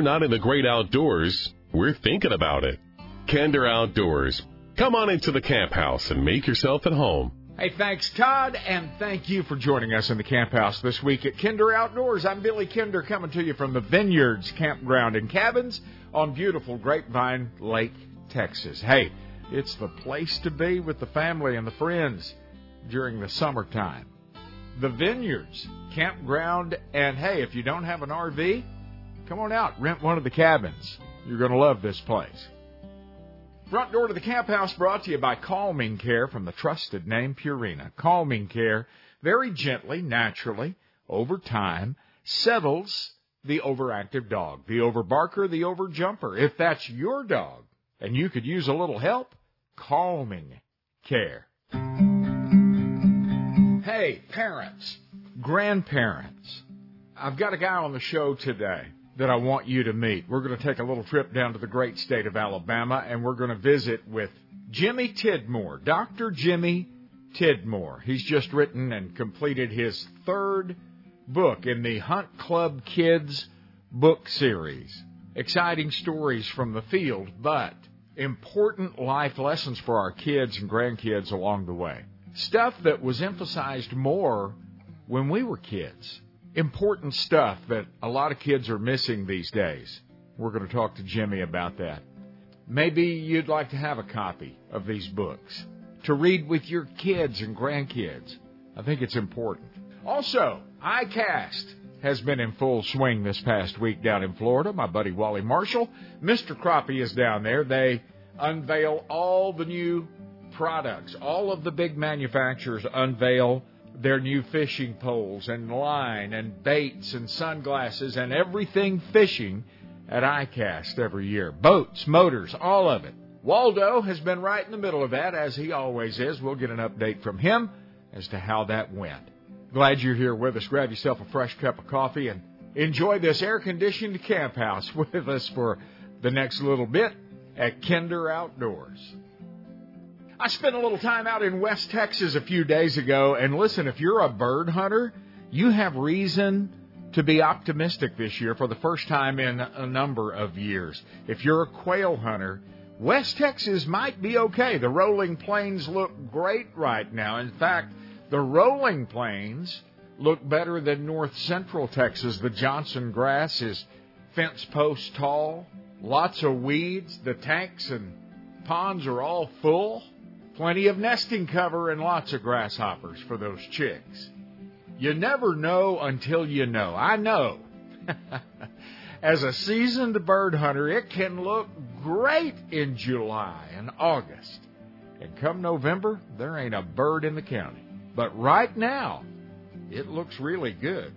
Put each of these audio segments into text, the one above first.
you're not in the great outdoors, we're thinking about it. Kinder Outdoors. Come on into the camp house and make yourself at home. Hey, thanks, Todd, and thank you for joining us in the camp house this week at Kinder Outdoors. I'm Billy Kinder coming to you from the Vineyards Campground and Cabins on beautiful Grapevine Lake, Texas. Hey, it's the place to be with the family and the friends during the summertime. The Vineyards Campground, and hey, if you don't have an RV, come on out, rent one of the cabins. You're going to love this place. Front door to the camp house brought to you by Calming Care from the trusted name Purina. Calming Care very gently, naturally, over time, settles the overactive dog, the overbarker, the overjumper. If that's your dog and you could use a little help, Calming Care. Hey, parents, grandparents, I've got a guy on the show today that I want you to meet. We're going to take a little trip down to the great state of Alabama and we're going to visit with Jimmy Tidmore, Dr. Jimmy Tidmore. He's just written and completed his third book in the Hunt Club Kids book series. Exciting stories from the field, but important life lessons for our kids and grandkids along the way. Stuff that was emphasized more when we were kids important stuff that a lot of kids are missing these days. We're going to talk to Jimmy about that. Maybe you'd like to have a copy of these books to read with your kids and grandkids. I think it's important. Also, ICAST has been in full swing this past week down in Florida. My buddy Wally Marshall, Mr. Crappie is down there. They unveil all the new products. All of the big manufacturers unveil their new fishing poles and line and baits and sunglasses and everything fishing at ICAST every year. Boats, motors, all of it. Waldo has been right in the middle of that, as he always is. We'll get an update from him as to how that went. Glad you're here with us. Grab yourself a fresh cup of coffee and enjoy this air conditioned camp house with us for the next little bit at Kinder Outdoors. I spent a little time out in West Texas a few days ago, and listen, if you're a bird hunter, you have reason to be optimistic this year for the first time in a number of years. If you're a quail hunter, West Texas might be okay. The rolling plains look great right now. In fact, the rolling plains look better than north central Texas. The Johnson grass is fence post tall, lots of weeds. The tanks and ponds are all full. Plenty of nesting cover and lots of grasshoppers for those chicks. You never know until you know. I know. As a seasoned bird hunter, it can look great in July and August. And come November, there ain't a bird in the county. But right now, it looks really good.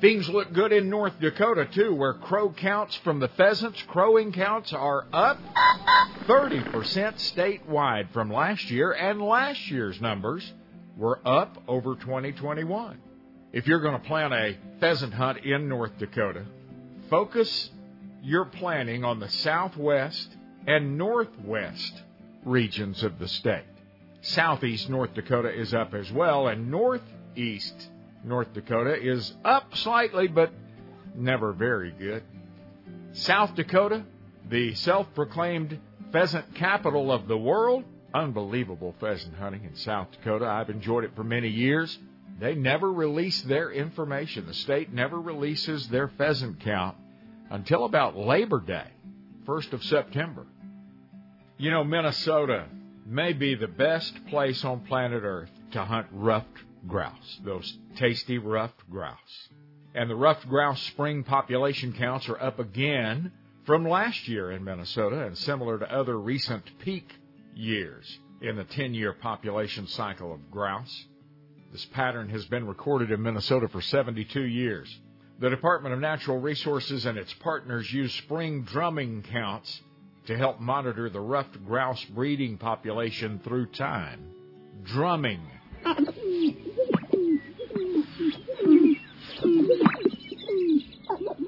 Things look good in North Dakota too, where crow counts from the pheasants, crowing counts are up 30% statewide from last year, and last year's numbers were up over 2021. If you're going to plan a pheasant hunt in North Dakota, focus your planning on the southwest and northwest regions of the state. Southeast North Dakota is up as well, and northeast North Dakota is up slightly, but never very good. South Dakota, the self proclaimed pheasant capital of the world, unbelievable pheasant hunting in South Dakota. I've enjoyed it for many years. They never release their information. The state never releases their pheasant count until about Labor Day, 1st of September. You know, Minnesota may be the best place on planet Earth to hunt ruffed grouse, those tasty ruffed grouse. And the ruffed grouse spring population counts are up again from last year in Minnesota and similar to other recent peak years in the 10 year population cycle of grouse. This pattern has been recorded in Minnesota for 72 years. The Department of Natural Resources and its partners use spring drumming counts to help monitor the ruffed grouse breeding population through time. Drumming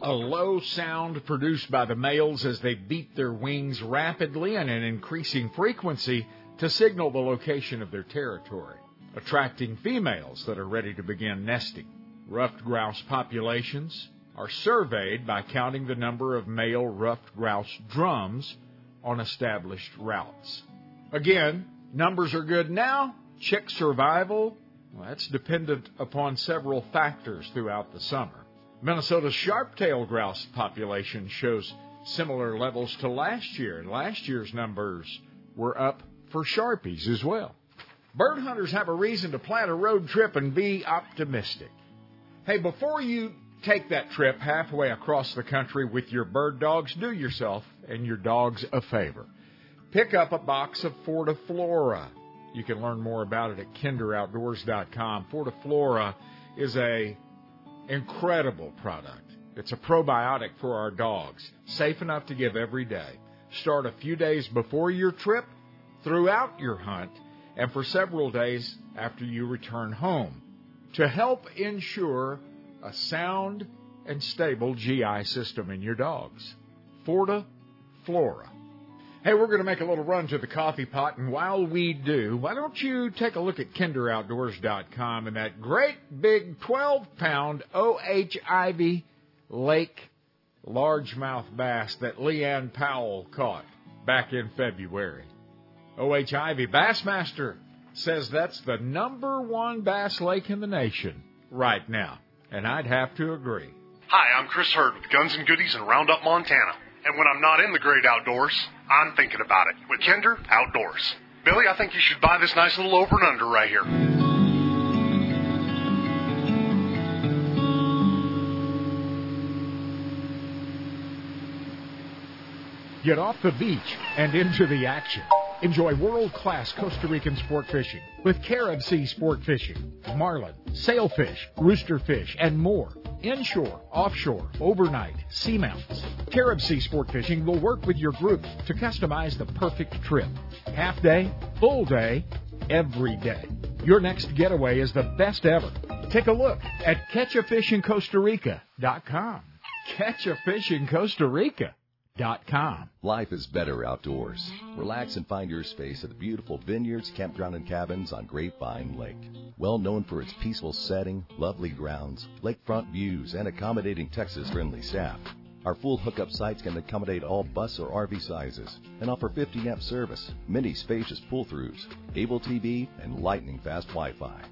a low sound produced by the males as they beat their wings rapidly and in increasing frequency to signal the location of their territory, attracting females that are ready to begin nesting. Ruffed grouse populations are surveyed by counting the number of male ruffed grouse drums on established routes. Again, numbers are good now. Chick survival, well, that's dependent upon several factors throughout the summer. Minnesota's sharp-tailed grouse population shows similar levels to last year, and last year's numbers were up for sharpies as well. Bird hunters have a reason to plan a road trip and be optimistic. Hey, before you take that trip halfway across the country with your bird dogs, do yourself and your dogs a favor. Pick up a box of Fortiflora. You can learn more about it at kinderoutdoors.com. Fortiflora is a incredible product. It's a probiotic for our dogs, safe enough to give every day. Start a few days before your trip, throughout your hunt, and for several days after you return home to help ensure a sound and stable GI system in your dogs. Forta Flora. Hey, we're going to make a little run to the coffee pot, and while we do, why don't you take a look at kinderoutdoors.com and that great big 12 pound O.H. Ivie Lake largemouth bass that Leanne Powell caught back in February. O.H. Ivie Bassmaster says that's the number one bass lake in the nation right now, and I'd have to agree. Hi, I'm Chris Hurd with Guns and Goodies in Roundup, Montana. And when I'm not in the great outdoors, I'm thinking about it with Kinder Outdoors. Billy, I think you should buy this nice little over and under right here. Get off the beach and into the action. Enjoy world-class Costa Rican sport fishing with Carib Sea Sport Fishing, marlin, sailfish, roosterfish, and more. Inshore, offshore, overnight, seamounts. Carib Sea Sport Fishing will work with your group to customize the perfect trip. Half day, full day, every day. Your next getaway is the best ever. Take a look at catchafishincostarica.com. Catch a fish in Costa Rica. Life is better outdoors. Relax and find your space at the beautiful vineyards, campground, and cabins on Grapevine Lake. Well known for its peaceful setting, lovely grounds, lakefront views, and accommodating Texas friendly staff. Our full hookup sites can accommodate all bus or RV sizes and offer 50 amp service, many spacious pull throughs, able TV, and lightning fast Wi Fi.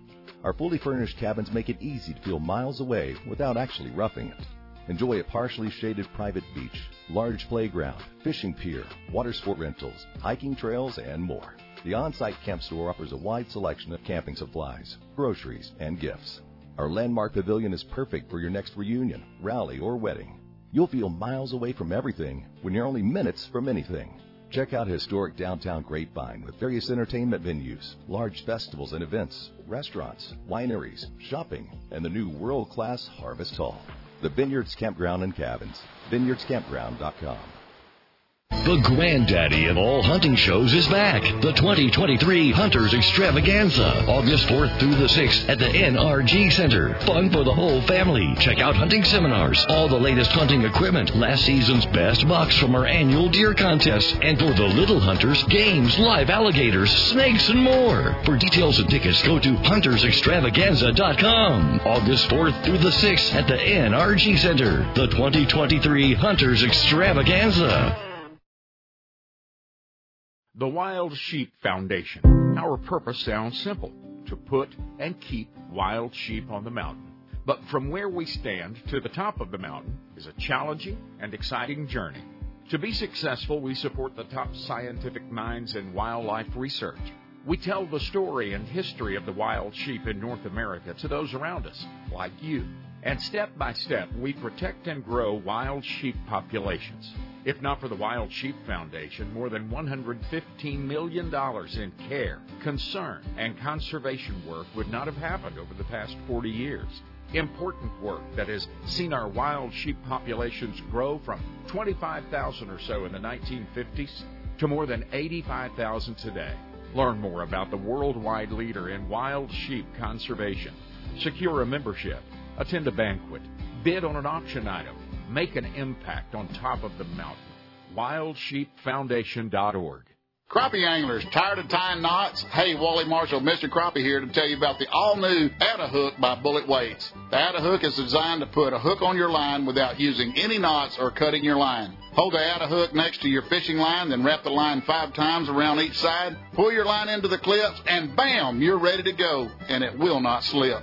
Our fully furnished cabins make it easy to feel miles away without actually roughing it. Enjoy a partially shaded private beach, large playground, fishing pier, water sport rentals, hiking trails, and more. The on-site camp store offers a wide selection of camping supplies, groceries, and gifts. Our landmark pavilion is perfect for your next reunion, rally, or wedding. You'll feel miles away from everything when you're only minutes from anything. Check out historic downtown Grapevine with various entertainment venues, large festivals and events, restaurants, wineries, shopping, and the new world-class Harvest Hall. The Vineyards Campground and Cabins. VineyardsCampground.com. The granddaddy of all hunting shows is back. The 2023 Hunters Extravaganza, August 4th through the 6th at the NRG Center. Fun for the whole family. Check out hunting seminars, all the latest hunting equipment, last season's best bucks from our annual deer contest, and for the little hunters, games, live alligators, snakes, and more. For details and tickets, go to huntersextravaganza.com. August 4th through the 6th at the NRG Center. The 2023 Hunters Extravaganza. The Wild Sheep Foundation. Our purpose sounds simple to put and keep wild sheep on the mountain. But from where we stand to the top of the mountain is a challenging and exciting journey. To be successful, we support the top scientific minds in wildlife research. We tell the story and history of the wild sheep in North America to those around us, like you. And step by step, we protect and grow wild sheep populations. If not for the Wild Sheep Foundation, more than $115 million in care, concern, and conservation work would not have happened over the past 40 years. Important work that has seen our wild sheep populations grow from 25,000 or so in the 1950s to more than 85,000 today. Learn more about the worldwide leader in wild sheep conservation. Secure a membership, attend a banquet, bid on an auction item, make an impact on top of the mountain. WildSheepFoundation.org. Crappie anglers, tired of tying knots? Hey, Wally Marshall, Mr. Crappie here to tell you about the all-new Atta Hook by Bullet Weights. The Atta Hook is designed to put a hook on your line without using any knots or cutting your line. Hold the Atta Hook next to your fishing line, then wrap the line five times around each side. Pull your line into the clips, and bam, you're ready to go, and it will not slip.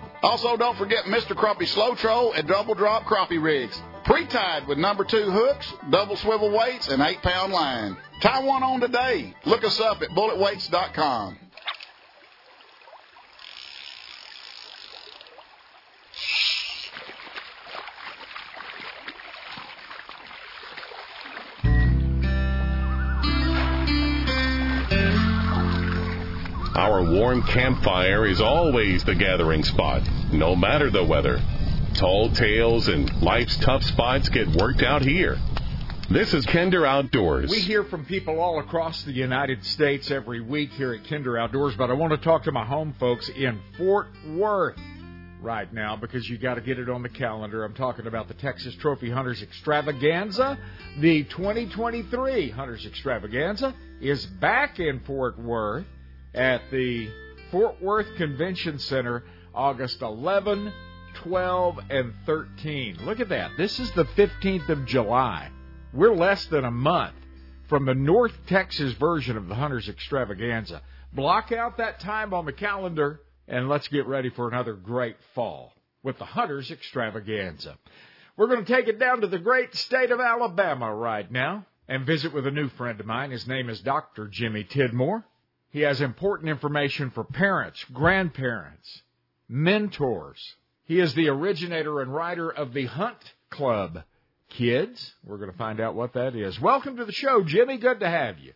Also, don't forget Mr. Crappie Slow Troll and Double Drop Crappie Rigs. Pre-tied with number two hooks, double swivel weights, and eight pound line. Tie one on today. Look us up at bulletweights.com. Our warm campfire is always the gathering spot, no matter the weather. Tall tales and life's tough spots get worked out here. This is Kinder Outdoors. We hear from people all across the United States every week here at Kinder Outdoors, but I want to talk to my home folks in Fort Worth right now because you got to get it on the calendar. I'm talking about the Texas Trophy Hunters Extravaganza. The 2023 Hunters Extravaganza is back in Fort Worth at the Fort Worth Convention Center August 11, 12, and 13. Look at that. This is the 15th of July. We're less than a month from the North Texas version of the Hunters Extravaganza. Block out that time on the calendar and let's get ready for another great fall with the Hunters Extravaganza. We're going to take it down to the great state of Alabama right now and visit with a new friend of mine. His name is Dr. Jimmy Tidmore. He has important information for parents, grandparents, mentors. He is the originator and writer of the Hunt Club Kids. We're going to find out what that is. Welcome to the show, Jimmy. Good to have you.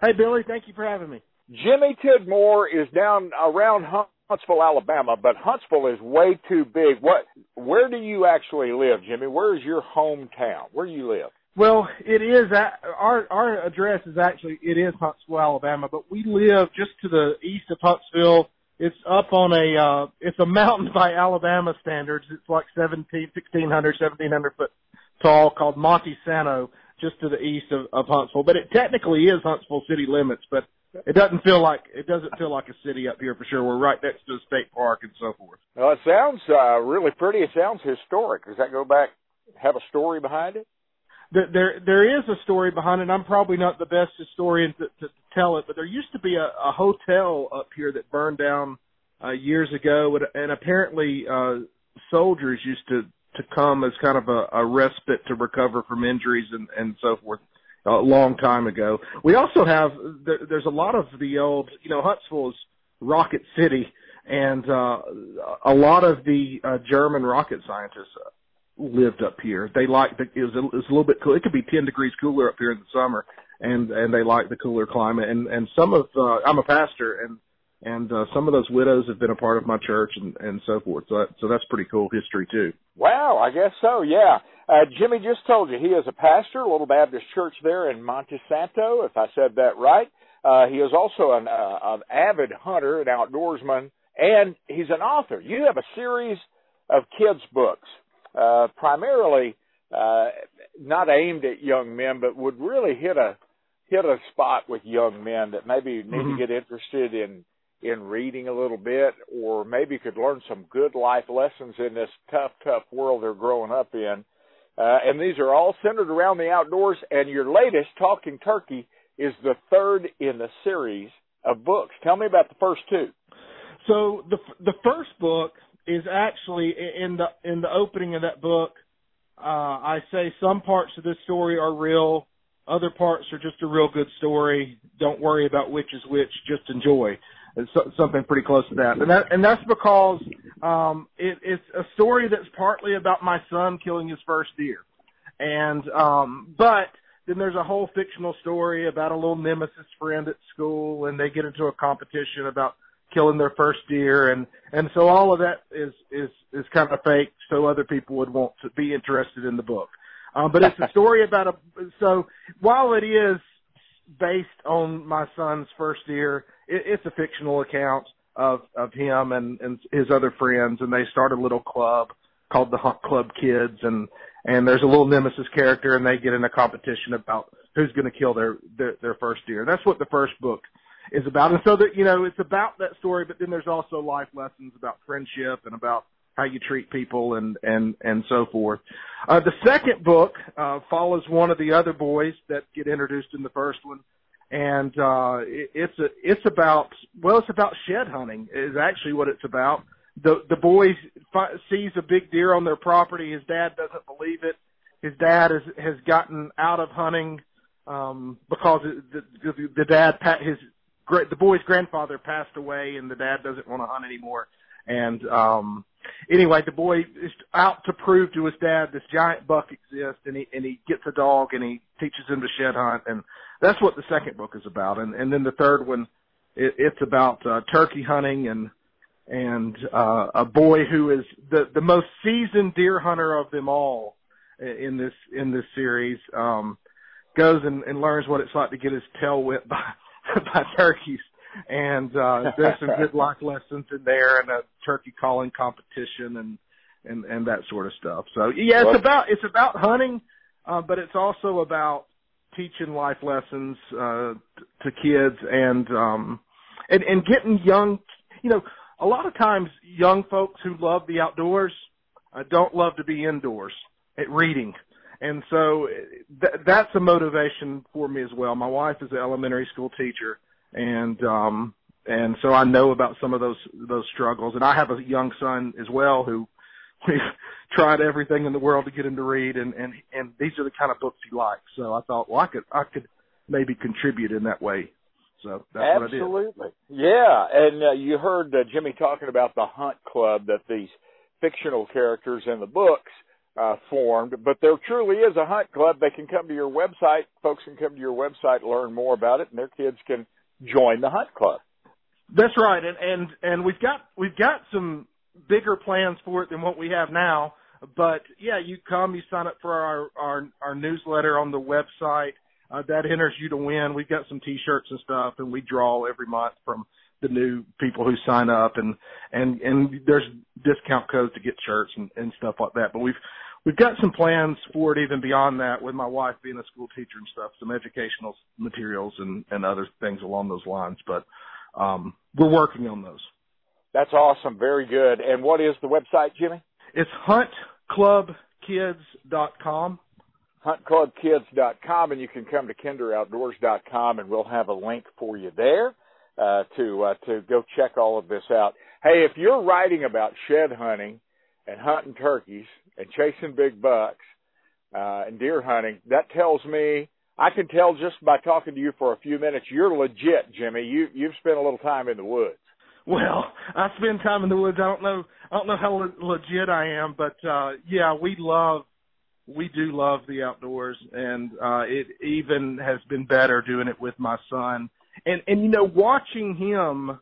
Hey, Billy. Thank you for having me. Jimmy Tidmore is down around Huntsville, Alabama, but Huntsville is way too big. What? Where do you actually live, Jimmy? Where is your hometown? Where do you live? Well, it is our our address is actually it is Huntsville, Alabama, but we live just to the east of Huntsville. It's up on a uh it's a mountain by Alabama standards. It's like 17 1600 1700 foot tall called Monte Sano just to the east of, of Huntsville. But it technically is Huntsville city limits, but it doesn't feel like it doesn't feel like a city up here for sure. We're right next to the state park and so forth. Well, it sounds uh, really pretty. It sounds historic. Does that go back have a story behind it? There there is a story behind it. I'm probably not the best historian to, to, to tell it, but there used to be a, a hotel up here that burned down uh, years ago, and, apparently uh, soldiers used to to come as kind of a, a respite to recover from injuries and and so forth. A long time ago. We also have there, there's a lot of the old, you know, Huntsville is Rocket City, and uh, a lot of the uh, German rocket scientists lived up here. They liked the, it was a, it was a little bit cool. It could be 10 degrees cooler up here in the summer and, and they like the cooler climate. And, and some of, uh, I'm a pastor and, and, uh, some of those widows have been a part of my church and, and so forth. So, that, so that's pretty cool history too. Wow. I guess so. Yeah. Uh, Jimmy just told you he is a pastor, a little Baptist church there in Monte Santo, if I said that right. Uh, he is also an, uh, an avid hunter, an outdoorsman, and he's an author. You have a series of kids books uh, primarily uh, not aimed at young men, but would really hit a hit a spot with young men that maybe need mm-hmm. to get interested in in reading a little bit, or maybe could learn some good life lessons in this tough, tough world they're growing up in. Uh, and these are all centered around the outdoors. And your latest, Talking Turkey, is the third in the series of books. Tell me about the first two. So the the first book is actually in the in the opening of that book. Uh, I say some parts of this story are real, other parts are just a real good story. Don't worry about which is which, just enjoy. It's something pretty close to that, and that and that's because um, it, it's a story that's partly about my son killing his first deer, and um, but then there's a whole fictional story about a little nemesis friend at school, and they get into a competition about killing their first deer, and and so all of that is is is kind of fake, so other people would want to be interested in the book. Um, but it's a story about a. So while it is based on my son's first deer, it, it's a fictional account of of him and and his other friends, and they start a little club called the Hunt Club Kids, and and there's a little nemesis character, and they get in a competition about who's going to kill their, their their first deer. That's what the first book is about, and so that you know it's about that story, but then there's also life lessons about friendship and about how you treat people and and and so forth. Uh, the second book uh, follows one of the other boys that get introduced in the first one, and uh, it, it's a it's about well, it's about shed hunting is actually what it's about. The the boy fi- sees a big deer on their property. His dad doesn't believe it. His dad has has gotten out of hunting um, because the, the the dad his the boy's grandfather passed away, and the dad doesn't want to hunt anymore. And um, anyway, the boy is out to prove to his dad this giant buck exists, and he and he gets a dog and he teaches him to shed hunt, and that's what the second book is about. And and then the third one, it, it's about uh, turkey hunting and and uh, a boy who is the the most seasoned deer hunter of them all in this in this series. Um, goes and, and learns what it's like to get his tail whipped by by turkeys and uh there's some good life lessons in there and a turkey calling competition and and and that sort of stuff. So yeah, it's about it's about hunting, uh, but it's also about teaching life lessons uh to kids and um and and getting young you know a lot of times young folks who love the outdoors uh, don't love to be indoors at reading and so th- that's a motivation for me as well my wife is an elementary school teacher and um and so I know about some of those those struggles. And I have a young son as well who we've tried everything in the world to get him to read, and and and these are the kind of books he likes. So I thought, well, I could I could maybe contribute in that way. So that's absolutely, yeah. And uh, you heard uh, Jimmy talking about the Hunt Club that these fictional characters in the books uh, formed, but there truly is a hunt club. They can come to your website. Folks can come to your website, learn more about it, and their kids can join the hunt club. That's right, and and and we've got we've got some bigger plans for it than what we have now. But yeah, you come, you sign up for our our, our newsletter on the website. Uh, that enters you to win. We've got some T-shirts and stuff, and we draw every month from the new people who sign up, and and and there's discount codes to get shirts and, and stuff like that. But we've we've got some plans for it even beyond that. With my wife being a school teacher and stuff, some educational materials and and other things along those lines. But um, we're working on those. That's awesome. Very good. And what is the website, Jimmy? It's huntclubkids.com. Huntclubkids.com, and you can come to kinderoutdoors.com, and we'll have a link for you there uh, to uh, to go check all of this out. Hey, if you're writing about shed hunting and hunting turkeys and chasing big bucks uh, and deer hunting, that tells me I can tell just by talking to you for a few minutes, you're legit, Jimmy. You you've spent a little time in the woods. Well, I spend time in the woods. I don't know. I don't know how le- legit I am, but uh yeah, we love. We do love the outdoors, and uh it even has been better doing it with my son. And and you know, watching him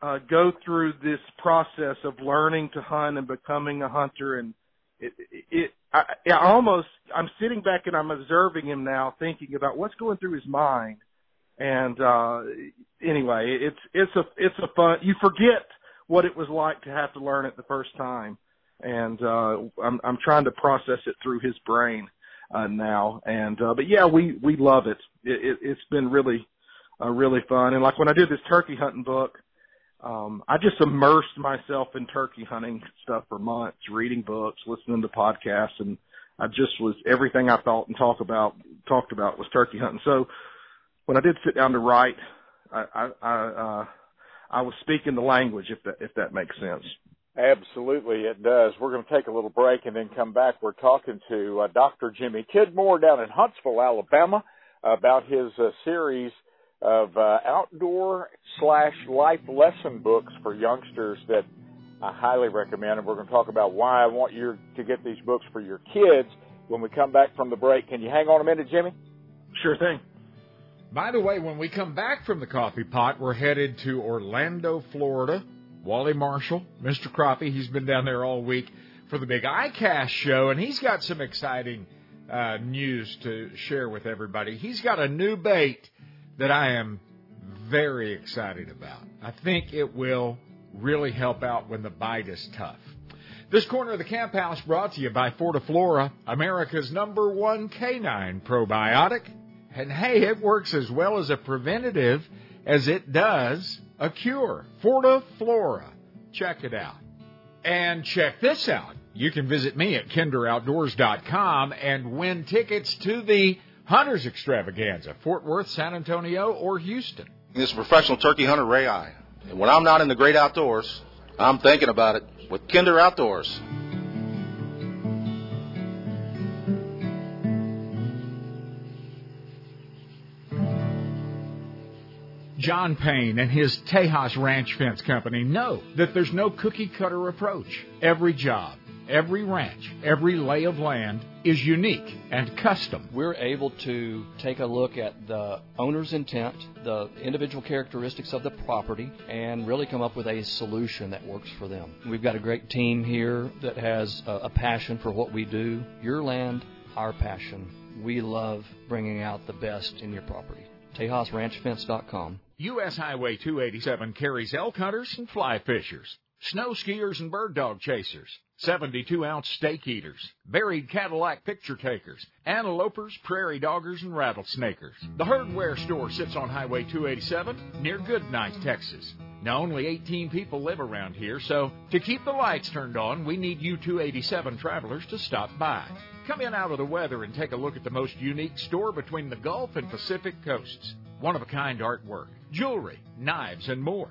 uh go through this process of learning to hunt and becoming a hunter and it, it, I, I almost, I'm sitting back and I'm observing him now, thinking about what's going through his mind. And uh anyway, it's it's a it's a fun. You forget what it was like to have to learn it the first time, and uh I'm I'm trying to process it through his brain uh now. And uh but yeah, we we love it. It, it it's been really uh, really fun. And like when I did this turkey hunting book, um, I just immersed myself in turkey hunting stuff for months, reading books, listening to podcasts, and I just was everything I thought and talk about talked about was turkey hunting. So when I did sit down to write, I I I, uh, I was speaking the language, if that if that makes sense. Absolutely, it does. We're going to take a little break and then come back. We're talking to uh, Dr. Jimmy Tidmore down in Huntsville, Alabama, about his uh, series of uh, outdoor slash life lesson books for youngsters that I highly recommend. And we're going to talk about why I want you to get these books for your kids when we come back from the break. Can you hang on a minute, Jimmy? Sure thing. By the way, when we come back from the coffee pot, we're headed to Orlando, Florida. Wally Marshall, Mr. Crappie, he's been down there all week for the big ICAST show, and he's got some exciting uh, news to share with everybody. He's got a new bait that I am very excited about. I think it will really help out when the bite is tough. This corner of the camp house brought to you by Fortiflora, America's number one canine probiotic. And hey, it works as well as a preventative as it does a cure. Fortiflora. Check it out. And check this out. You can visit me at kinderoutdoors.com and win tickets to the Hunters Extravaganza, Fort Worth, San Antonio, or Houston. This is professional turkey hunter Ray Eye And when I'm not in the great outdoors, I'm thinking about it with Kinder Outdoors. John Payne and his Tejas Ranch Fence Company know that there's no cookie cutter approach. Every job, every ranch, every lay of land is unique and custom. We're able to take a look at the owner's intent, the individual characteristics of the property, and really come up with a solution that works for them. We've got a great team here that has a, passion for what we do. Your land, our passion. We love bringing out the best in your property. TejasRanchFence.com. U.S. Highway 287 carries elk hunters and fly fishers, snow skiers and bird dog chasers, 72 ounce steak eaters, buried Cadillac picture takers, antelopers, prairie doggers, and rattlesnakers. The Herdware store sits on Highway 287 near Goodnight, Texas. Now, only 18 people live around here, so to keep the lights turned on, we need you 287 travelers to stop by. Come in out of the weather and take a look at the most unique store between the Gulf and Pacific coasts. One of a kind artwork, jewelry, knives, and more.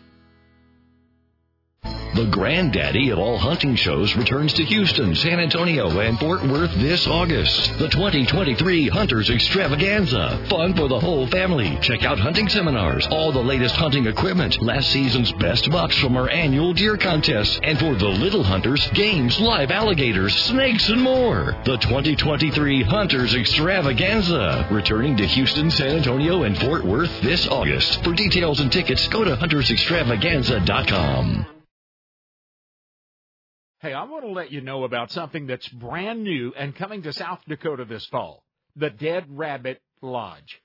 The granddaddy of all hunting shows returns to Houston, San Antonio, and Fort Worth this August. The 2023 Hunters Extravaganza. Fun for the whole family. Check out hunting seminars, all the latest hunting equipment, last season's best bucks from our annual deer contest, and for the little hunters, games, live alligators, snakes, and more. The 2023 Hunters Extravaganza. Returning to Houston, San Antonio, and Fort Worth this August. For details and tickets, go to huntersextravaganza.com. Hey, I want to let you know about something that's brand new and coming to South Dakota this fall the Dead Rabbit Lodge.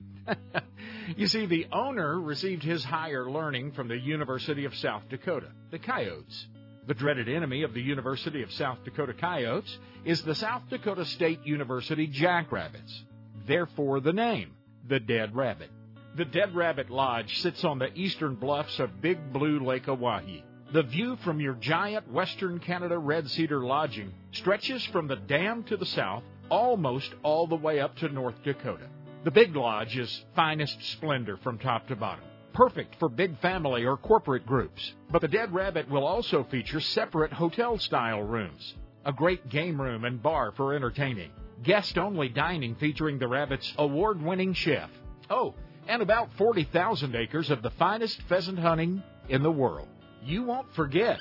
you see, the owner received his higher learning from the University of South Dakota, the Coyotes. The dreaded enemy of the University of South Dakota Coyotes is the South Dakota State University Jackrabbits. Therefore, the name, the Dead Rabbit. The Dead Rabbit Lodge sits on the eastern bluffs of Big Blue Lake Oahe. The view from your giant Western Canada Red Cedar lodging stretches from the dam to the south almost all the way up to North Dakota. The Big Lodge is finest splendor from top to bottom. Perfect for big family or corporate groups. But the Dead Rabbit will also feature separate hotel style rooms, a great game room and bar for entertaining, guest only dining featuring the Rabbit's award winning chef. Oh, and about 40,000 acres of the finest pheasant hunting in the world you won't forget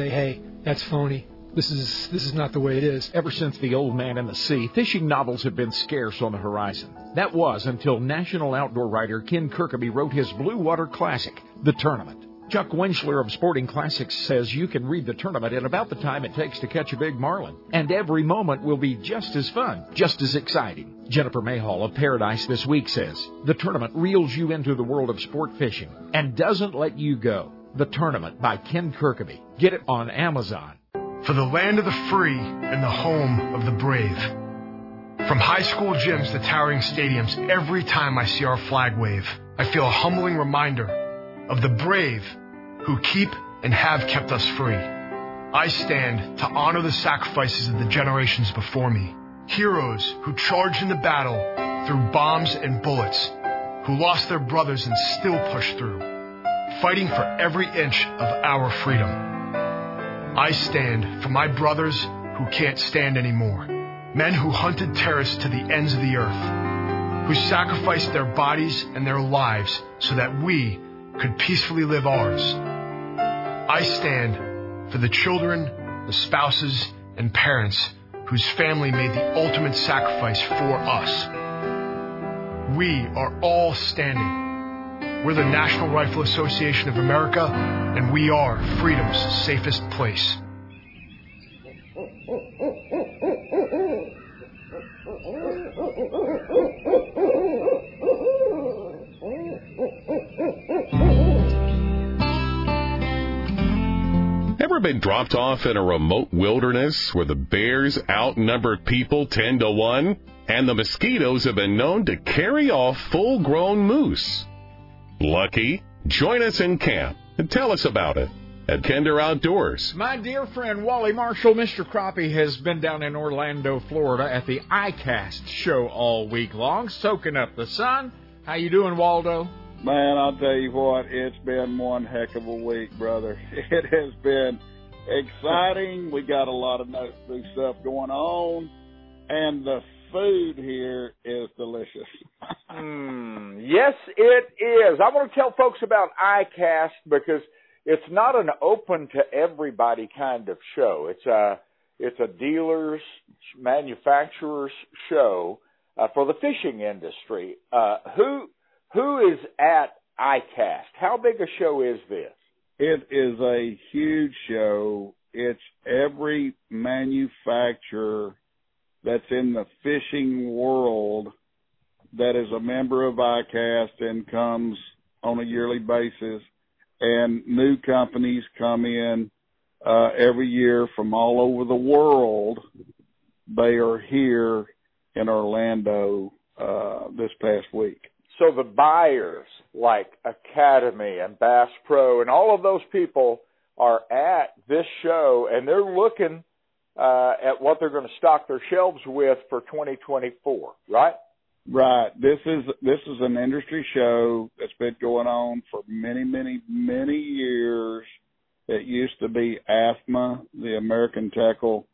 hey, that's phony. This is this is not the way it is. Ever since The Old Man and the Sea, fishing novels have been scarce on the horizon. That was until national outdoor writer Ken Kirkaby wrote his Blue Water Classic, The Tournament. Chuck Wechsler of Sporting Classics says you can read the tournament in about the time it takes to catch a big marlin, and every moment will be just as fun, just as exciting. Jennifer Mayhall of Paradise This Week says the tournament reels you into the world of sport fishing and doesn't let you go. The Tournament by Ken Kirkaby. Get it on Amazon. For the land of the free and the home of the brave. From high school gyms to towering stadiums, every time I see our flag wave, I feel a humbling reminder of the brave who keep and have kept us free. I stand to honor the sacrifices of the generations before me. Heroes who charged into battle through bombs and bullets, who lost their brothers and still pushed through, fighting for every inch of our freedom. I stand for my brothers who can't stand anymore. Men who hunted terrorists to the ends of the earth, who sacrificed their bodies and their lives so that we could peacefully live ours. I stand for the children, the spouses, and parents whose family made the ultimate sacrifice for us. We are all standing. We're the National Rifle Association of America, and we are freedom's safest place. Ever been dropped off in a remote wilderness where the bears outnumber people 10 to 1 and the mosquitoes have been known to carry off full grown moose? Lucky? Join us in camp and tell us about it at Kinder Outdoors. My dear friend Wally Marshall, Mr. Crappie, has been down in Orlando, Florida at the ICAST show all week long, soaking up the sun. How you doing, Waldo? Man, I'll tell you what, it's been one heck of a week, brother. It has been exciting. We got a lot of new stuff going on, and the food here is delicious. Mm, yes, it is. I want to tell folks about ICAST because it's not an open to everybody kind of show. It's a it's a dealers manufacturers show uh, for the fishing industry. Uh, who who is at ICAST? How big a show is this? It is a huge show. It's every manufacturer that's in the fishing world that is a member of ICAST and comes on a yearly basis. And new companies come in uh, every year from all over the world. They are here in Orlando uh, this past week. So the buyers like Academy and Bass Pro and all of those people are at this show and they're looking uh, at what they're going to stock their shelves with for 2024, right? Right. This is this is an industry show that's been going on for many, many, many years. It used to be AFMA, the American Tackle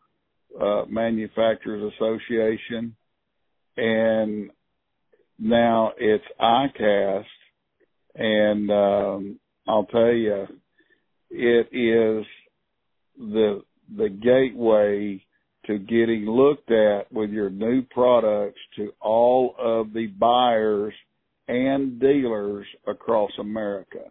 uh, Manufacturers Association, and now it's ICAST, and um, I'll tell you, it is the the gateway to getting looked at with your new products to all of the buyers and dealers across America.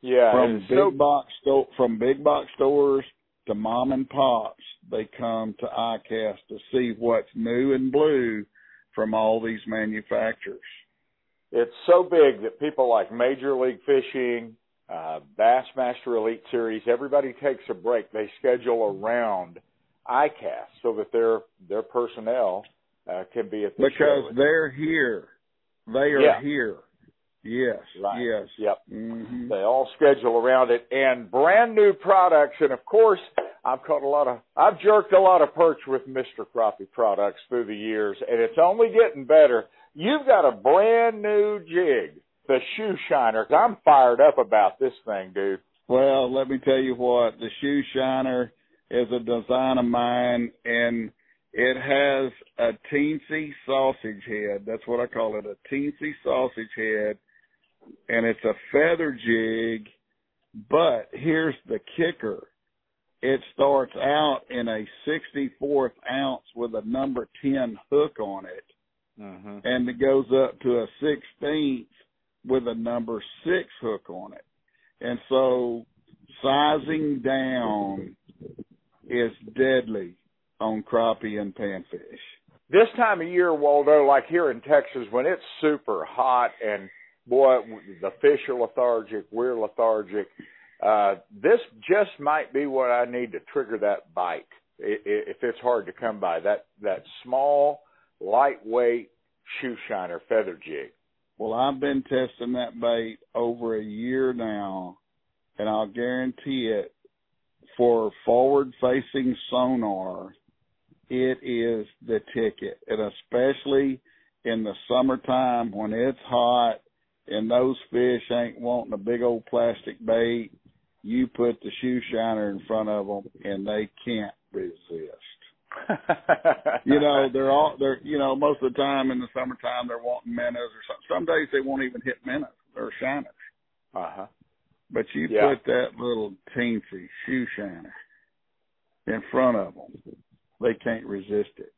Yeah, from big so, box store from big box stores to mom and pops, they come to ICAST to see what's new and blue from all these manufacturers. It's so big that people like Major League Fishing, uh, Bassmaster Elite Series, everybody takes a break. They schedule around ICAST so that their their personnel uh, can be at the because they're here. They are yeah. here. Yes. Right. Yes. Yep. Mm-hmm. They all schedule around it and brand new products. And of course, I've caught a lot of, I've jerked a lot of perch with Mr. Crappie products through the years and it's only getting better. You've got a brand new jig, the shoe shiner. I'm fired up about this thing, dude. Well, let me tell you what, the shoe shiner is a design of mine and it has a teensy sausage head. That's what I call it, a teensy sausage head. And it's a feather jig, but here's the kicker. It starts out in a 64th ounce with a number 10 hook on it. Mm-hmm. And it goes up to a 16th with a number 6 hook on it. And so sizing down is deadly on crappie and panfish. this time of year, Waldo, like here in Texas, when it's super hot and boy, the fish are lethargic, we're lethargic. Uh, this just might be what I need to trigger that bite if it's hard to come by. That that small, lightweight shoe shiner feather jig. Well, I've been testing that bait over a year now, and I'll guarantee it for forward facing sonar, it is the ticket. And especially in the summertime when it's hot and those fish ain't wanting a big old plastic bait, you put the shoe shiner in front of them and they can't resist. you know, they're all they're you know most of the time in the summertime they're wanting minnows or something. Some days they won't even hit minnows or shiners. Uh huh. But you Yeah. put that little teensy shoe shiner in front of them, they can't resist it.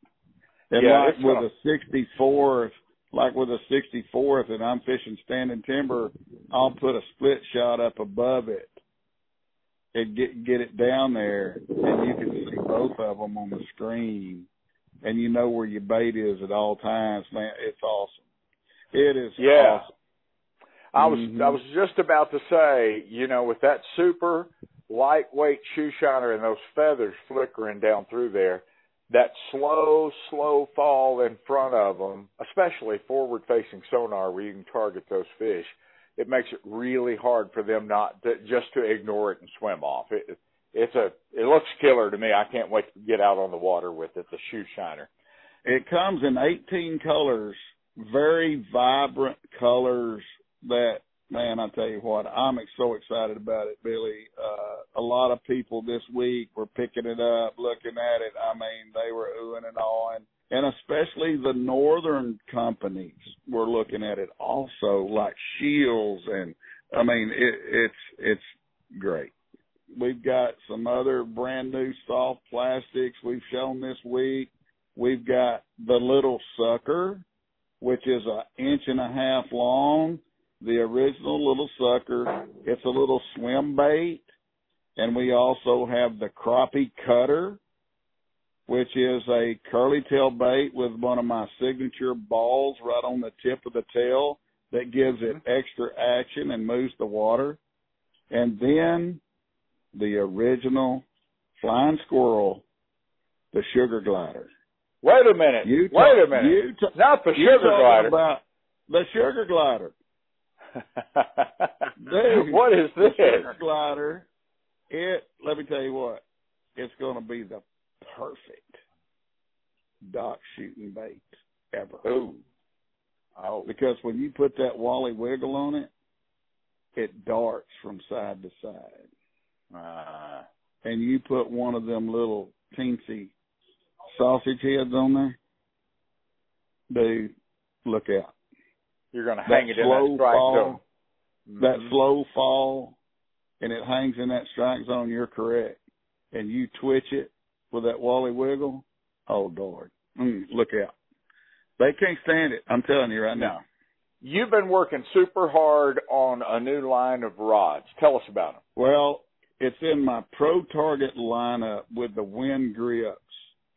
And Yeah, like with a 64th, like with a 64th, and I'm fishing standing timber, I'll put a split shot up above it and get get it down there, and you can see both of them on the screen, and you know where your bait is at all times. Man, it's awesome. It is Yeah. awesome. I was Mhm. I was just about to say, you know, with that super lightweight shoe shiner and those feathers flickering down through there, that slow, slow fall in front of them, especially forward-facing sonar where you can target those fish, it makes it really hard for them not to, just to ignore it and swim off. It, it's a it looks killer to me. I can't wait to get out on the water with it. The shoe shiner. It comes in 18 colors, very vibrant colors that, man, I tell you what, I'm so excited about it, Billy. Uh, a lot of people this week were picking it up, looking at it. I mean, they were oohing and awing. And especially the northern companies were looking at it also, like Shields and, I mean, it, it's, it's great. We've got some other brand new soft plastics we've shown this week. We've got the little sucker, which is an inch and a half long. The original little sucker. It's a little swim bait. And we also have the crappie cutter, which is a curly tail bait with one of my signature balls right on the tip of the tail that gives it extra action and moves the water. And then the original flying squirrel, the sugar glider. Wait a minute. You Wait a minute. you ta- Not the sugar glider. About the sugar glider. Dude, what is this? sugar glider. It. Let me tell you what. It's going to be the perfect dock shooting bait ever. Ooh. Oh. Because when you put that Wally wiggle on it, it darts from side to side. Uh, And you put one of them little teensy sausage heads on there, dude, look out. You're going to That hang it in that strike fall, zone. that Mhm. slow fall, and it hangs in that strike zone, you're correct. And you twitch it with that Wally wiggle, oh Lord, mm, look out. They can't stand it. I'm telling you right now. You've been working super hard on a new line of rods. Tell us about them. Well, it's in my pro target lineup with the Winn grips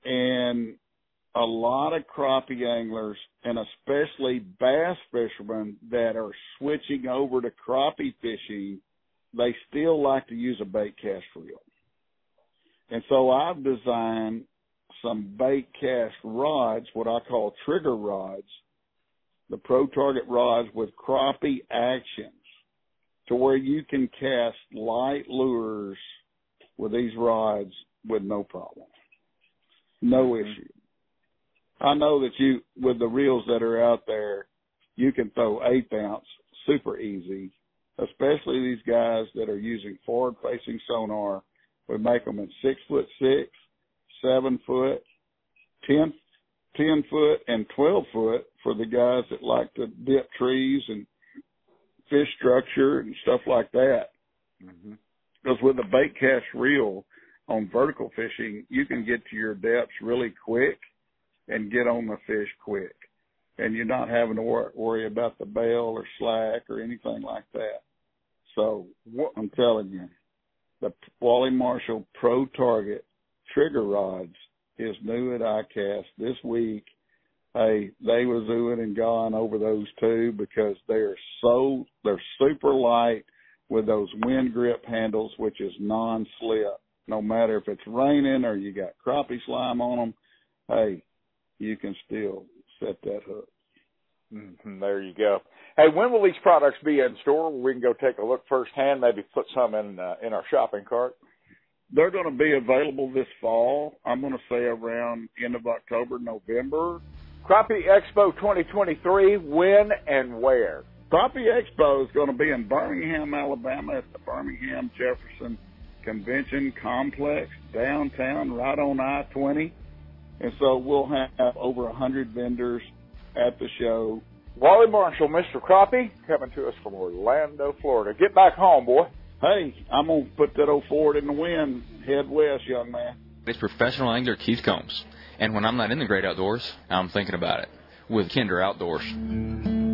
and a lot of crappie anglers and especially bass fishermen that are switching over to crappie fishing, they still like to use a bait cast reel. And so I've designed some bait cast rods, what I call trigger rods, the pro target rods with crappie actions to where you can cast light lures with these rods with no problem. No mm-hmm. issue. I know that you, with the reels that are out there, you can throw eighth ounce super easy, especially these guys that are using forward facing sonar. We make them in six foot six, seven foot, ten, ten foot, and twelve foot for the guys that like to dip trees and fish structure and stuff like that. Mm-hmm. Because with a bait cast reel on vertical fishing, you can get to your depths really quick and get on the fish quick. And you're not having to wor- worry about the bail or slack or anything like that. So I'm telling you, the Wally Marshall Pro Target trigger rods is new at ICAST this week hey, they was oohing and gone over those two because they're so they're super light with those Winn grip handles, which is non-slip. No matter if it's raining or you got crappie slime on them, hey, you can still set that hook. Mm-hmm, there you go. Hey, when will these products be in store? We can go take a look firsthand. Maybe put some in uh, in our shopping cart. They're going to be available this fall. I'm going to say around end of October, November. Crappie Expo 2023. When and where? Crappie Expo is going to be in Birmingham, Alabama, at the Birmingham Jefferson Convention Complex downtown, right on I-20. And so we'll have over a hundred vendors at the show. Wally Marshall, Mr. Crappie, coming to us from Orlando, Florida. Get back home, boy. Hey, I'm gonna put that old Ford in the wind. Head west, young man. It's professional angler Keith Combs, and when I'm not in the great outdoors, I'm thinking about it with Kinder Outdoors.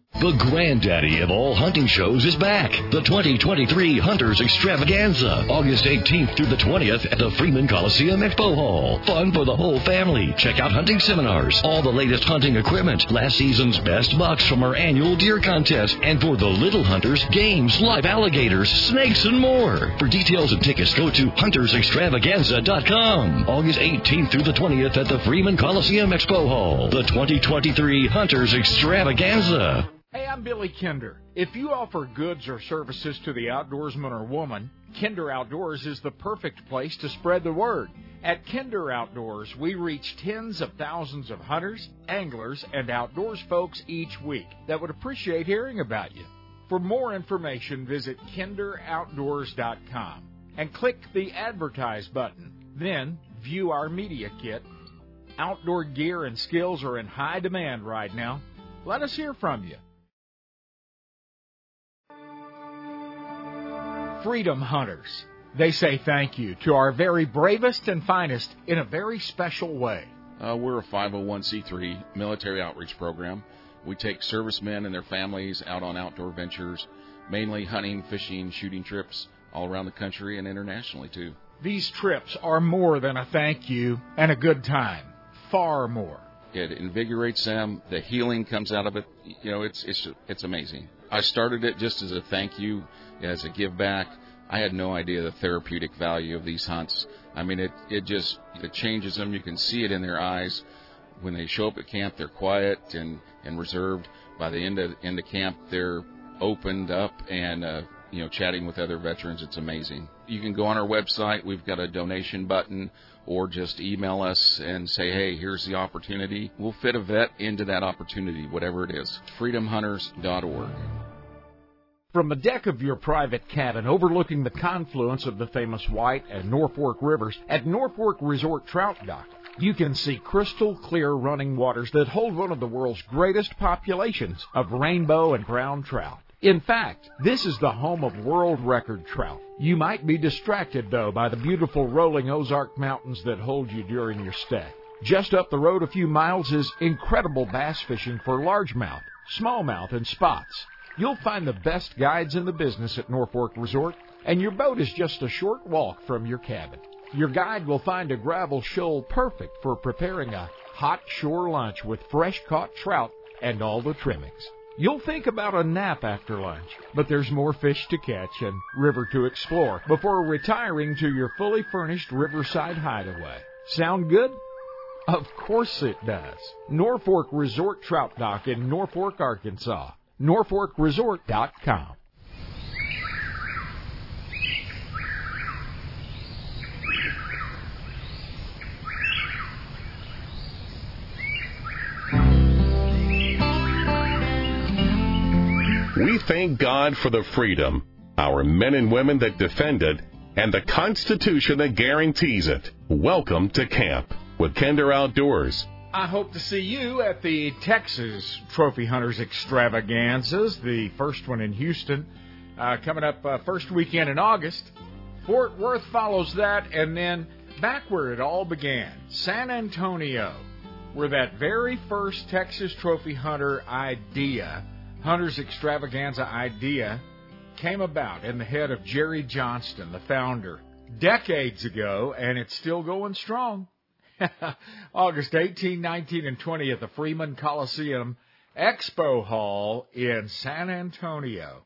The granddaddy of all hunting shows is back. The 2023 Hunters Extravaganza, August 18th through the 20th at the Freeman Coliseum Expo Hall. Fun for the whole family. Check out hunting seminars, all the latest hunting equipment, last season's best bucks from our annual deer contest, and for the little hunters, games, live alligators, snakes, and more. For details and tickets, go to huntersextravaganza.com. August 18th through the 20th at the Freeman Coliseum Expo Hall. The 2023 Hunters Extravaganza. Hey, I'm Billy Kinder. If you offer goods or services to the outdoorsman or woman, Kinder Outdoors is the perfect place to spread the word. At Kinder Outdoors, we reach tens of thousands of hunters, anglers, and outdoors folks each week that would appreciate hearing about you. For more information, visit kinderoutdoors.com and click the Advertise button. Then, view our media kit. Outdoor gear and skills are in high demand right now. Let us hear from you. Freedom Hunters. They say thank you to our very bravest and finest in a very special way. Uh, we're a 501c3 military outreach program. We take servicemen and their families out on outdoor ventures, mainly hunting, fishing, shooting trips all around the country and internationally too. These trips are more than a thank you and a good time. Far more. It invigorates them. The healing comes out of it. You know, it's it's it's amazing. I started it just as a thank you, as a give back. I had no idea the therapeutic value of these hunts. I mean, it it just it changes them. You can see it in their eyes when they show up at camp. They're quiet and and reserved. By the end of end of camp, they're opened up and uh, you know chatting with other veterans. It's amazing. You can go on our website. We've got a donation button, or just email us and say, hey, here's the opportunity. We'll fit a vet into that opportunity, whatever it is. FreedomHunters.org. From the deck of your private cabin overlooking the confluence of the famous White and Norfork rivers at Norfork Resort Trout Dock, you can see crystal clear running waters that hold one of the world's greatest populations of rainbow and brown trout. In fact, this is the home of world record trout. You might be distracted, though, by the beautiful rolling Ozark Mountains that hold you during your stay. Just up the road a few miles is incredible bass fishing for largemouth, smallmouth, and spots. You'll find the best guides in the business at Norfork Resort, and your boat is just a short walk from your cabin. Your guide will find a gravel shoal perfect for preparing a hot shore lunch with fresh caught trout and all the trimmings. You'll think about a nap after lunch, but there's more fish to catch and river to explore before retiring to your fully furnished riverside hideaway. Sound good? Of course it does. Norfork Resort Trout Dock in Norfork, Arkansas. NorforkResort.com. We thank God for the freedom, our men and women that defend it, and the Constitution that guarantees it. Welcome to camp with Kinder Outdoors. I hope to see you at the Texas Trophy Hunters Extravaganzas, the first one in Houston, uh, coming up uh, first weekend in August. Fort Worth follows that, and then back where it all began, San Antonio, where that very first Texas Trophy Hunter idea, Hunters Extravaganza idea, came about in the head of Jerry Johnston, the founder, decades ago, and it's still going strong. August 18, 19, and 20 at the Freeman Coliseum Expo Hall in San Antonio.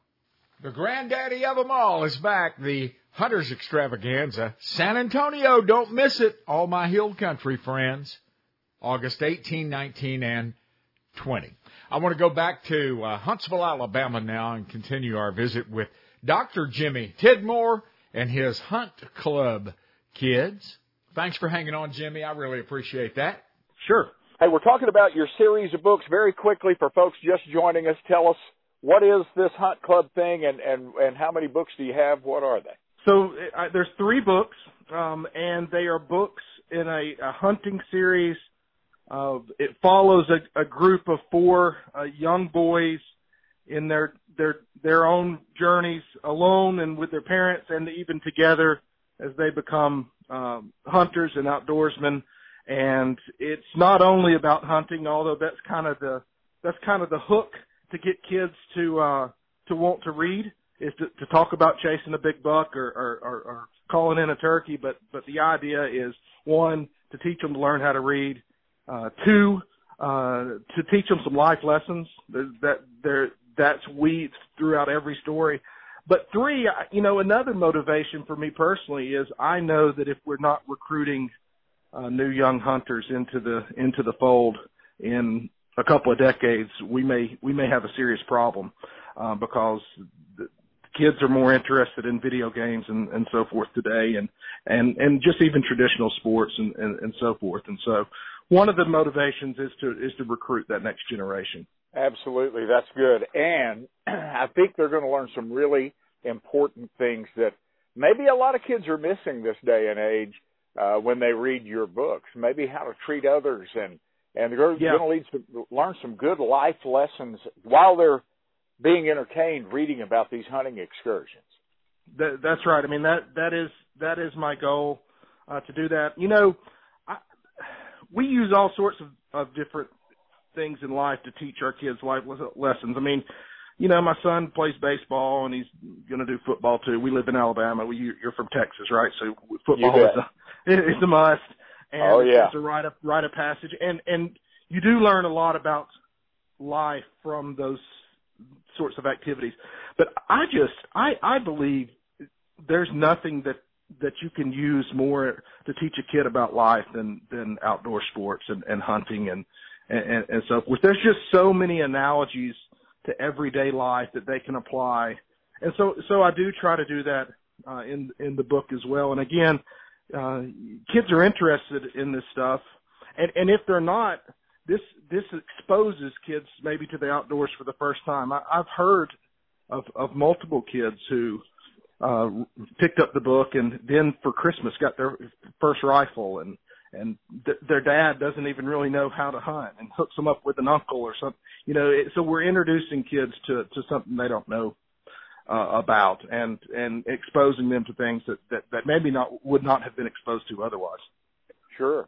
The granddaddy of them all is back, the Hunters Extravaganza. San Antonio, don't miss it, all my hill country friends. August 18, 19, and 20. I want to go back to uh, Huntsville, Alabama now and continue our visit with Dr. Jimmy Tidmore and his Hunt Club kids. Thanks for hanging on, Jimmy. I really appreciate that. Sure. Hey, we're talking about your series of books very quickly for folks just joining us. Tell us what is this Hunt Club thing and, and, and how many books do you have? What are they? So uh, there's three books, um, and they are books in a, a hunting series. Uh, it follows a, a group of four uh, young boys in their their their own journeys, alone and with their parents, and even together as they become um, hunters and outdoorsmen. And it's not only about hunting, although that's kind of the that's kind of the hook to get kids to uh, to want to read is to, to talk about chasing a big buck or, or, or, or calling in a turkey. But but the idea is one to teach them to learn how to read. Uh, two, uh, to teach them some life lessons that there that's weeds throughout every story. But three, you know, another motivation for me personally is I know that if we're not recruiting uh, new young hunters into the into the fold in a couple of decades, we may we may have a serious problem uh, because the kids are more interested in video games and, and so forth today, and and and just even traditional sports and, and and so forth. And so, one of the motivations is to is to recruit that next generation. Absolutely, that's good. And I think they're going to learn some really important things that maybe a lot of kids are missing this day and age uh, when they read your books. Maybe how to treat others and and they're Yeah. going to lead some, learn some good life lessons while they're being entertained reading about these hunting excursions. That, that's right. I mean that that is that is my goal uh, to do that. You know, I, we use all sorts of, of different things in life to teach our kids life les- lessons. I mean, you know, my son plays baseball and he's going to do football too. We live in Alabama. We, you're from Texas, right? So football is a it's a must. And Oh, yeah. it's a rite of rite of passage. And and you do learn a lot about life from those sorts of activities. But I just I I believe there's nothing that that you can use more to teach a kid about life than than outdoor sports and, and hunting and, and and so forth. There's just so many analogies to everyday life that they can apply, and so so I do try to do that uh, in in the book as well. And again, uh, kids are interested in this stuff, and and if they're not, this this exposes kids maybe to the outdoors for the first time. I, I've heard of of multiple kids who uh picked up the book and then for Christmas got their first rifle and and th- their dad doesn't even really know how to hunt and hooks them up with an uncle or something. You know, it, so we're introducing kids to to something they don't know uh, about and and exposing them to things that that that maybe not would not have been exposed to otherwise. Sure.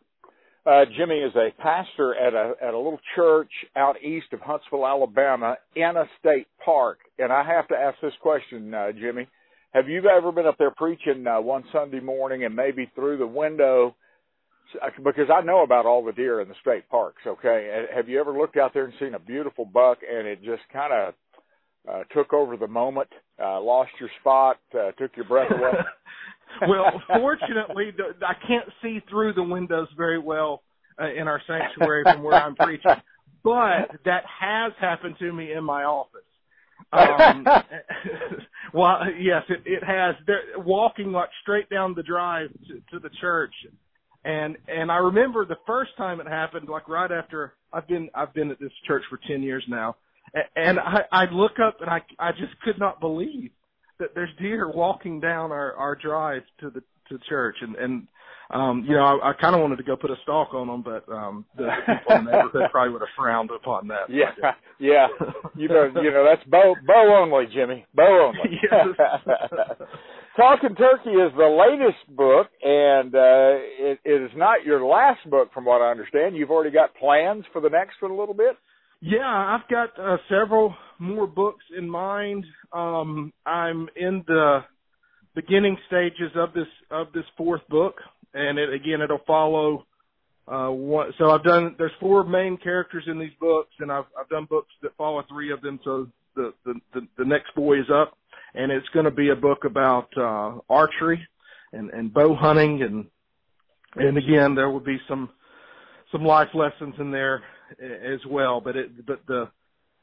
Uh, Jimmy is a pastor at a at a little church out east of Huntsville, Alabama, in a state park. And I have to ask this question, uh, Jimmy: Have you ever been up there preaching uh, one Sunday morning, and maybe through the window because I know about all the deer in the state parks. Okay, have you ever looked out there and seen a beautiful buck and it just kind of uh, took over the moment, uh, lost your spot, uh, took your breath away? well, fortunately, the, I can't see through the windows very well uh, in our sanctuary from where I'm preaching, but that has happened to me in my office. Um, well, yes, it, it has. They're walking like straight down the drive to, to the church, and and I remember the first time it happened, like right after I've been I've been at this church for ten years now, and I I look up and I I just could not believe that there's deer walking down our our drive to the to church, and and um, you know, I, I kind of wanted to go put a stalk on them, but um, the people in the neighborhood probably would have frowned upon that. Yeah, yeah. You know, you know, that's bow bow only, Jimmy. Bow only. yes. Talking Turkey is the latest book, and uh, it, it is not your last book, from what I understand. You've already got plans for the next one a little bit. Yeah, I've got uh, several more books in mind. Um, I'm in the beginning stages of this of this fourth book. And it again it'll follow uh one so I've done there's four main characters in these books and I've I've done books that follow three of them so the the the, the next boy is up. And it's going to be a book about uh archery and and bow hunting and and again there will be some some life lessons in there as well. But it but the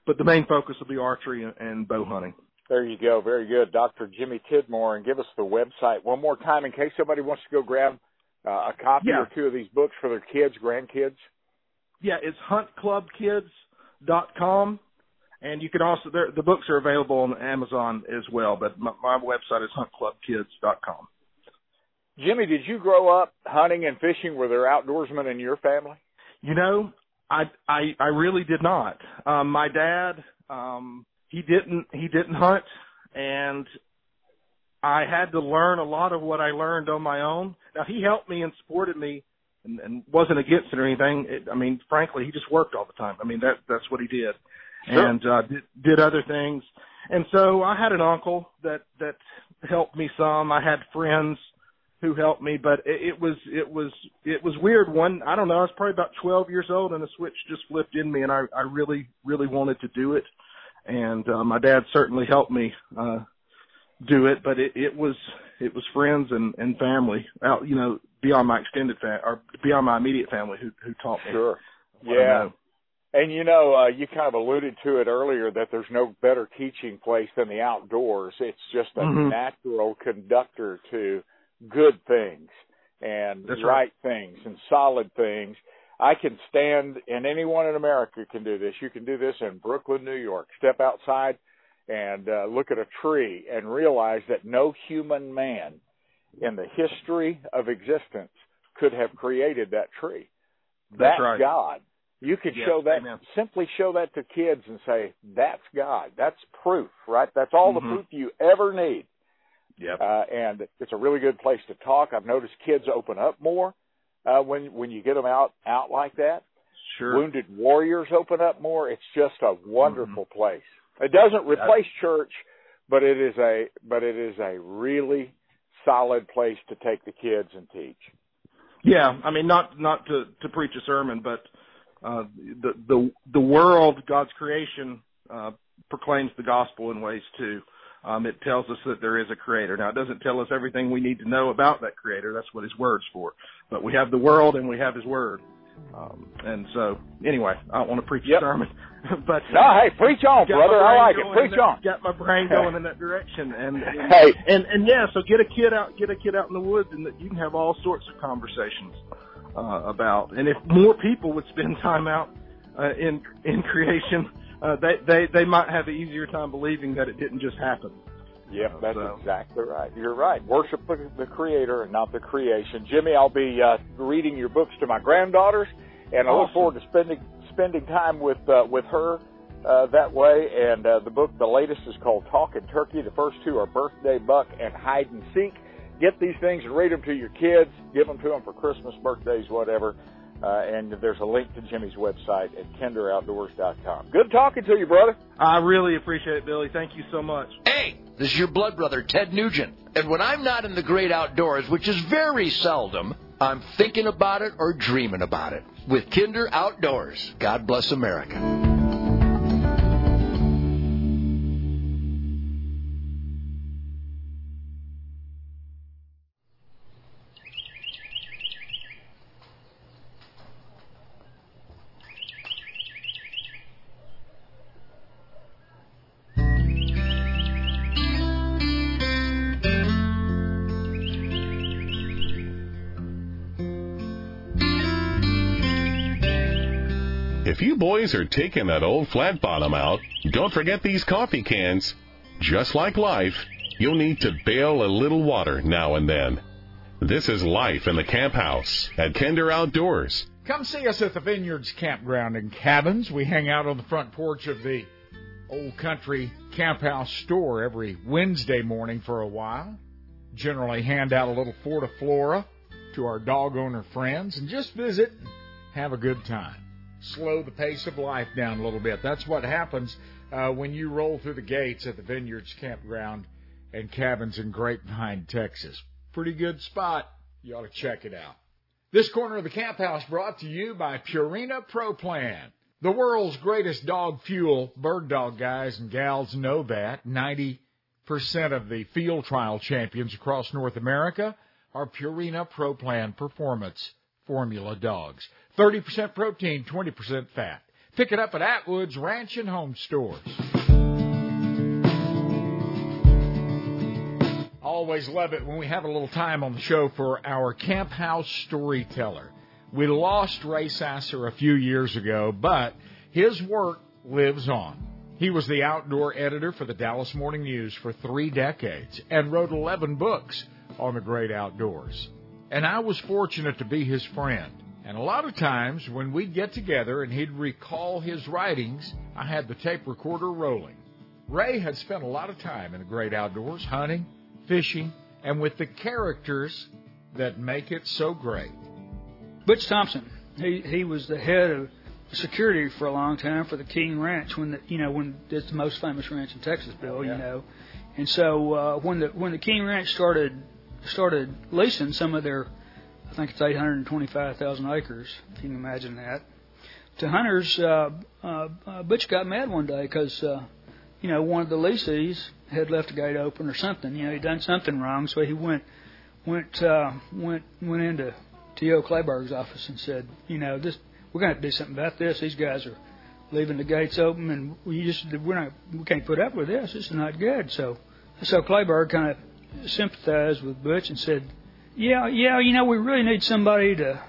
but the main focus will be archery and, and bow hunting there you go. Very good. Dr. Jimmy Tidmore. And give us the website one more time in case somebody wants to go grab uh, a copy yeah. or two of these books for their kids, grandkids? Yeah, it's huntclubkids.com. And you can also, the books are available on Amazon as well, but my, my website is huntclubkids.com. Jimmy, did you grow up hunting and fishing? Were there outdoorsmen in your family? You know, I I, I really did not. Um, my dad, um, he didn't he didn't hunt, and I had to learn a lot of what I learned on my own. Now he helped me and supported me and, and wasn't against it or anything. It, I mean, frankly, he just worked all the time. I mean, that that's what he did, sure. and uh, did, did other things. And so I had an uncle that that helped me some. I had friends who helped me, but it, it was it was it was weird. One, I don't know, I was probably about 12 years old, and a switch just flipped in me, and I I really really wanted to do it. And uh, my dad certainly helped me uh, do it, but it, it was it was friends and and family out, you know, beyond my extended family or beyond my immediate family who who taught me. Sure. Yeah. And you know, uh, you kind of alluded to it earlier that there's no better teaching place than the outdoors. It's just a mm-hmm. natural conductor to good things and right, right things and solid things. I can stand, and anyone in America can do this. You can do this in Brooklyn, New York. Step outside and uh, look at a tree and realize that no human man in the history of existence could have created that tree. That's right. God. You could yes, show that amen. simply show that to kids and say, That's God. That's proof, right? That's all mm-hmm. the proof you ever need. Yep. Uh, and it's a really good place to talk. I've noticed kids open up more uh, when when you get them out out like that. Sure. Wounded warriors open up more. It's just a wonderful mm-hmm. place. It doesn't replace church, but it is a but it is a really solid place to take the kids and teach. Yeah, I mean not not to to preach a sermon, but uh, the the the world, God's creation, uh, proclaims the gospel in ways too. Um, it tells us that there is a creator. Now, it doesn't tell us everything we need to know about that creator. That's what his word's for. But we have the world and we have his word. Um, and so, anyway, I don't want to preach yep. a sermon, but no, hey, preach on, brother. I like it. Preach that, on. Got my brain going in that direction, and, and hey, and and yeah. So get a kid out, get a kid out in the woods, and you can have all sorts of conversations uh, about. And if more people would spend time out uh, in in creation, uh, they they they might have an easier time believing that it didn't just happen. Yep, Uh, that's so- exactly right. You're right. Worship the, the Creator and not the creation. Jimmy, I'll be uh, reading your books to my granddaughters, and I look forward to spending spending time with uh, with her uh, that way. And uh, the book, the latest, is called Talking Turkey. The first two are Birthday Buck and Hide and Seek. Get these things and read them to your kids. Give them to them for Christmas, birthdays, whatever. Uh, and there's a link to Jimmy's website at kinderoutdoors.com. Good talking to you, brother. I really appreciate it, Billy. Thank you so much. Hey, this is your blood brother, Ted Nugent. And when I'm not in the great outdoors, which is very seldom, I'm thinking about it or dreaming about it. With Kinder Outdoors. God bless America. Boys are taking that old flat bottom out, don't forget these coffee cans. Just like life, you'll need to bail a little water now and then. This is life in the camp house at Kinder Outdoors. Come see us at the Vineyards Campground and Cabins. We hang out on the front porch of the Old Country Camp House store every Wednesday morning for a while. Generally hand out a little Fortiflora to our dog owner friends and just visit and have a good time slow the pace of life down a little bit. That's what happens uh, when you roll through the gates at the Vineyards Campground and Cabins in Grapevine, Texas. Pretty good spot. You ought to check it out. This corner of the camp house brought to you by Purina Pro Plan. The world's greatest dog fuel. Bird dog guys and gals know that. 90% of the field trial champions across North America are Purina Pro Plan performance formula dogs. 30% protein, 20% fat. Pick it up at Atwood's Ranch and Home Stores. Always love it when we have a little time on the show for our camp house storyteller. We lost Ray Sasser a few years ago, but his work lives on. He was the outdoor editor for the Dallas Morning News for three decades and wrote 11 books on the great outdoors. And I was fortunate to be his friend. And a lot of times when we'd get together and he'd recall his writings, I had the tape recorder rolling. Ray had spent a lot of time in the great outdoors, hunting, fishing, and with the characters that make it so great. Butch Thompson, he he was the head of security for a long time for the King Ranch when the you know when it's the most famous ranch in Texas, Bill. Oh, yeah. You know, and so uh, when the when the King Ranch started started leasing some of their I think it's 825,000 acres, if you can imagine that. To hunters, uh, uh, uh, Butch got mad one day because, uh, you know, one of the leasees had left a gate open or something. You know, he'd done something wrong, so he went went uh, went went into Tio Kleberg's office and said, you know, this we're going to have to do something about this. These guys are leaving the gates open, and we just we're not we can't put up with this. This is not good. So so Kleberg kind of sympathized with Butch and said, yeah, yeah, you know, we really need somebody to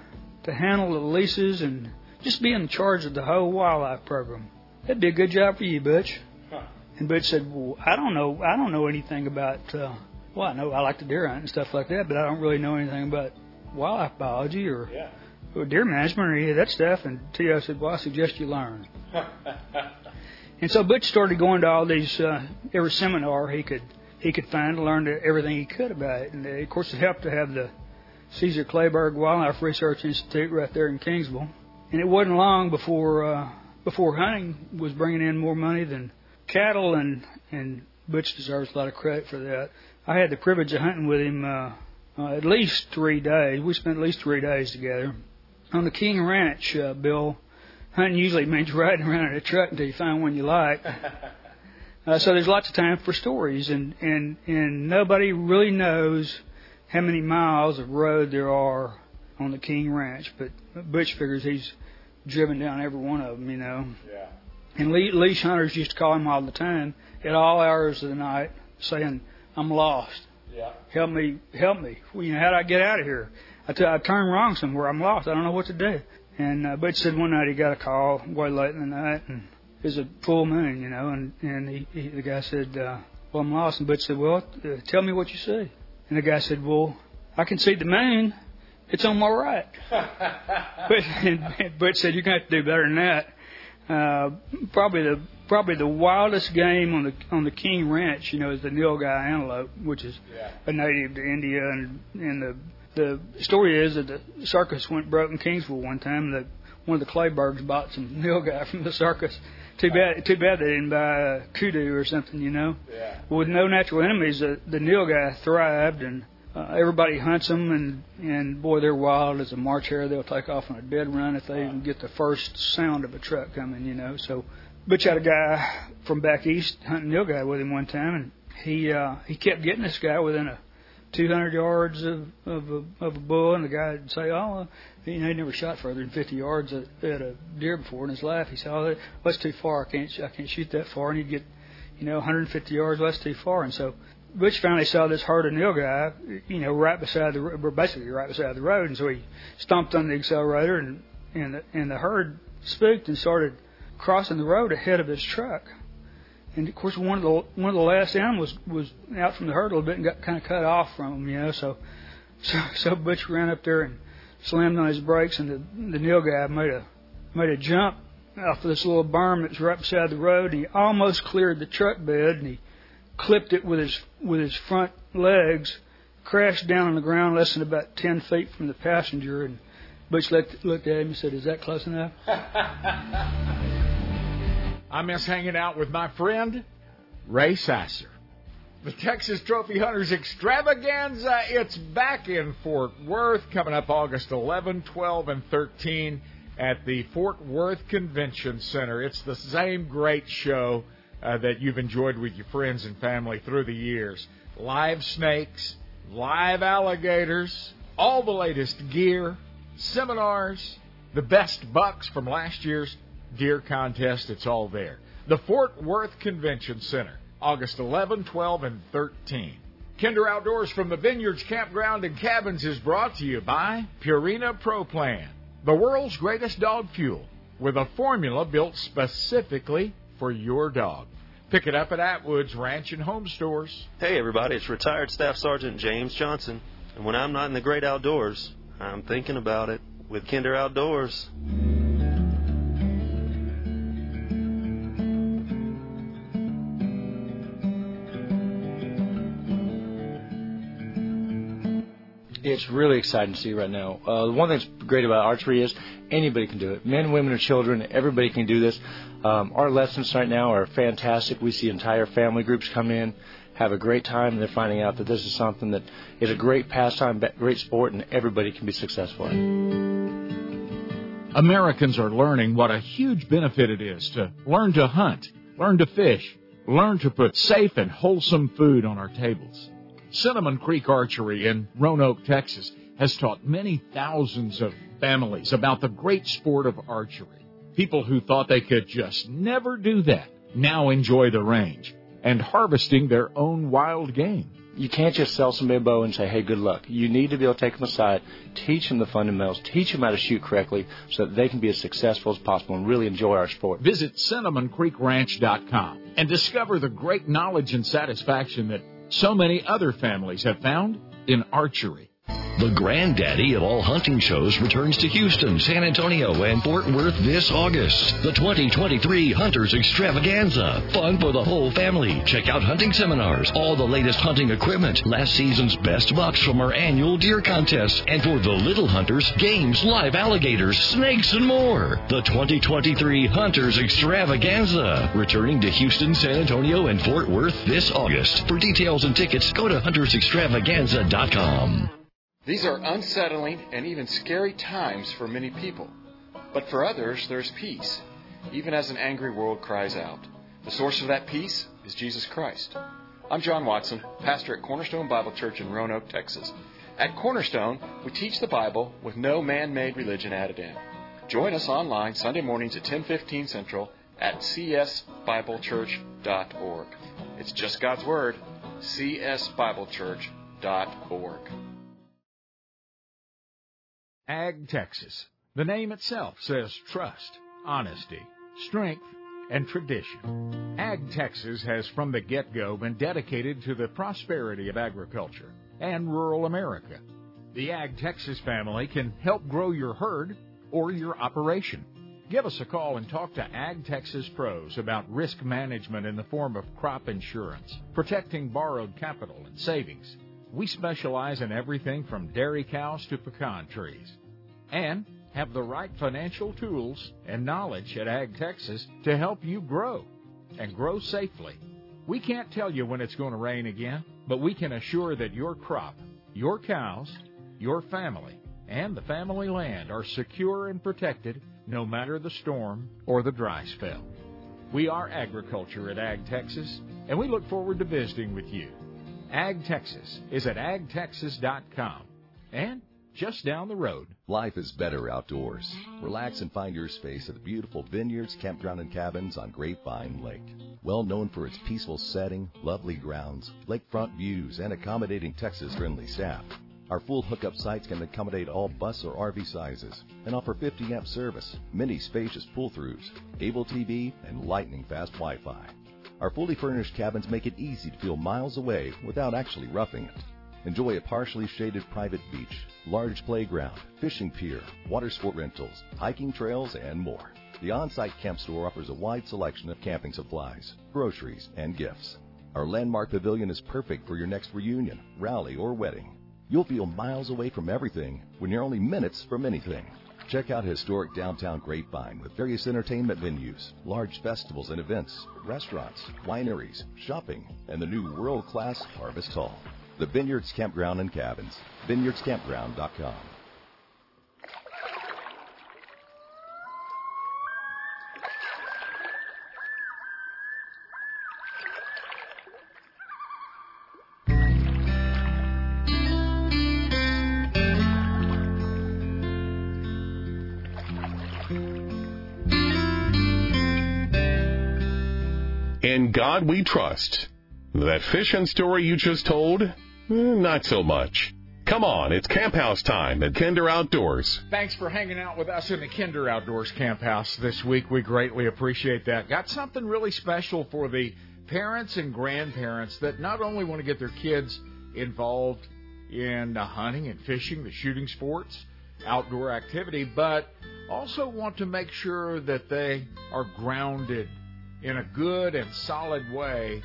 to handle the leases and just be in charge of the whole wildlife program. That'd be a good job for you, Butch. Huh. And Butch said, "Well, I don't know. I don't know anything about. Uh, well, I know I like to deer hunt and stuff like that, but I don't really know anything about wildlife biology or, yeah. or deer management or any of that stuff." And Tio said, "Well, I suggest you learn." and so Butch started going to all these uh, every seminar he could he could find to learn everything he could about it. And uh, of course, it helped to have the Caesar Kleberg Wildlife Research Institute right there in Kingsville. And it wasn't long before uh, before hunting was bringing in more money than cattle, and and Butch deserves a lot of credit for that. I had the privilege of hunting with him uh, uh, at least three days. We spent at least three days together on the King Ranch. Uh, Bill, hunting usually means riding around in a truck until you find one you like. Uh, so there's lots of time for stories, and and and nobody really knows how many miles of road there are on the King Ranch, but Butch figures he's driven down every one of them, you know. Yeah. And leash hunters used to call him all the time at all hours of the night, saying, "I'm lost. Yeah. Help me, help me. Well, you know, how do I get out of here? I, t- I turned wrong somewhere. I'm lost. I don't know what to do." And uh, Butch said one night he got a call way late in the night, and is a full moon, you know, and and he, he, the guy said, uh, "Well, I'm lost." And Butch said, "Well, uh, tell me what you see." And the guy said, "Well, I can see the moon. It's on my right." but and Butch said, "You're going to have to do better than that." Uh, probably the probably the wildest game on the on the King Ranch, you know, is the nilgai antelope, which is yeah. a native to India, and and the the story is that the circus went broke in Kingsville one time. That one of the Klebergs bought some nilgai from the circus, too bad, too bad they didn't buy a kudu or something, you know. Yeah. With no natural enemies, the, the nilgai thrived, and uh, everybody hunts them, and and boy, they're wild as a March hare. They'll take off on a dead run if they even get the first sound of a truck coming, you know. So, but you had a guy from back east hunting nilgai with him one time, and he uh, he kept getting this guy within a 200 yards of of a, of a bull, and the guy would say, "Oh, you know, he never shot further than 50 yards at, a deer before in his life." He said, "Oh, that's too far. I can't I can't shoot that far." And he'd get, you know, 150 yards. Well, that's too far. And so Butch finally saw this herd of nilgai, you know, right beside the, basically right beside the road, and so he stomped on the accelerator, and and the, and the herd spooked and started crossing the road ahead of his truck. And of course, one of the one of the last animals was out from the herd a little bit and got kind of cut off from him, you know. So, so, so Butch ran up there and slammed on his brakes, and the the nilgai made a made a jump off of this little berm that's right beside the road, and he almost cleared the truck bed, and he clipped it with his with his front legs, crashed down on the ground less than about ten feet from the passenger, and Butch looked, looked at him and said, "Is that close enough?" I miss hanging out with my friend Ray Sasser. The Texas Trophy Hunters Extravaganza, it's back in Fort Worth, coming up August 11, 12, and 13 at the Fort Worth Convention Center. It's the same great show uh, that you've enjoyed with your friends and family through the years. Live snakes, live alligators, all the latest gear, seminars, the best bucks from last year's deer contest. It's all there. The Fort Worth Convention Center, August 11, 12, and 13. Kinder Outdoors from the Vineyards Campground and Cabins is brought to you by Purina Pro Plan, the world's greatest dog fuel, with a formula built specifically for your dog. Pick it up at Atwood's Ranch and Home Stores. Hey, everybody, it's retired Staff Sergeant James Johnson. And when I'm not in the great outdoors, I'm thinking about it with Kinder Outdoors. It's really exciting to see right now. Uh, one thing that's great about archery is anybody can do it. Men, women, or children, everybody can do this. Um, our lessons right now are fantastic. We see entire family groups come in, have a great time, and they're finding out that this is something that is a great pastime, great sport, and everybody can be successful in. Americans are learning what a huge benefit it is to learn to hunt, learn to fish, learn to put safe and wholesome food on our tables. Cinnamon Creek Archery in Roanoke, Texas has taught many thousands of families about the great sport of archery. People who thought they could just never do that now enjoy the range and harvesting their own wild game. You can't just sell somebody a bow and say, hey, good luck. You need to be able to take them aside, teach them the fundamentals, teach them how to shoot correctly so that they can be as successful as possible and really enjoy our sport. Visit CinnamonCreekRanch.com and discover the great knowledge and satisfaction that so many other families have found in archery. The granddaddy of all hunting shows returns to Houston, San Antonio, and Fort Worth this August. The 2023 Hunters Extravaganza. Fun for the whole family. Check out hunting seminars, all the latest hunting equipment, last season's best bucks from our annual deer contest, and for the little hunters, games, live alligators, snakes, and more. The 2023 Hunters Extravaganza. Returning to Houston, San Antonio, and Fort Worth this August. For details and tickets, go to huntersextravaganza.com. These are unsettling and even scary times for many people. But for others, there's peace, even as an angry world cries out. The source of that peace is Jesus Christ. I'm John Watson, pastor at Cornerstone Bible Church in Roanoke, Texas. At Cornerstone, we teach the Bible with no man-made religion added in. Join us online Sunday mornings at 10:15 Central at csbiblechurch.org. It's just God's word, csbiblechurch.org. Ag Texas. The name itself says trust, honesty, strength, and tradition. Ag Texas has from the get go been dedicated to the prosperity of agriculture and rural America. The Ag Texas family can help grow your herd or your operation. Give us a call and talk to Ag Texas pros about risk management in the form of crop insurance, protecting borrowed capital and savings we specialize in everything from dairy cows to pecan trees and have the right financial tools and knowledge at Ag Texas to help you grow and grow safely. We can't tell you when it's going to rain again, but we can assure that your crop your cows, your family, and the family land are secure and protected no matter the storm or the dry spell. We are agriculture at Ag Texas, and we look forward to visiting with you. Ag Texas is at agtexas.com and just down the road. Life is better outdoors. Relax and find your space at the beautiful vineyards, campground, and cabins on Grapevine Lake. Well known for its peaceful setting, lovely grounds, lakefront views, and accommodating Texas friendly staff. Our full hookup sites can accommodate all bus or RV sizes and offer 50 amp service, many spacious pull throughs, cable TV, and lightning fast Wi Fi. Our fully furnished cabins make it easy to feel miles away without actually roughing it. Enjoy a partially shaded private beach, large playground, fishing pier, water sport rentals, hiking trails, and more. The on site camp store offers a wide selection of camping supplies, groceries, and gifts. Our landmark pavilion is perfect for your next reunion, rally, or wedding. You'll feel miles away from everything when you're only minutes from anything. Check out historic downtown Grapevine with various entertainment venues, large festivals and events, restaurants, wineries, shopping, and the new world class Harvest Hall. The Vineyards Campground and Cabins. VineyardsCampground.com. God we trust. That fishing story you just told? Eh, Not so much. Come on, it's camp house time at Kinder Outdoors. Thanks for hanging out with us in the Kinder Outdoors Camp House this week. We greatly appreciate that. Got something really special for the parents and grandparents that not only want to get their kids involved in the hunting and fishing, the shooting sports, outdoor activity, but also want to make sure that they are grounded in a good and solid way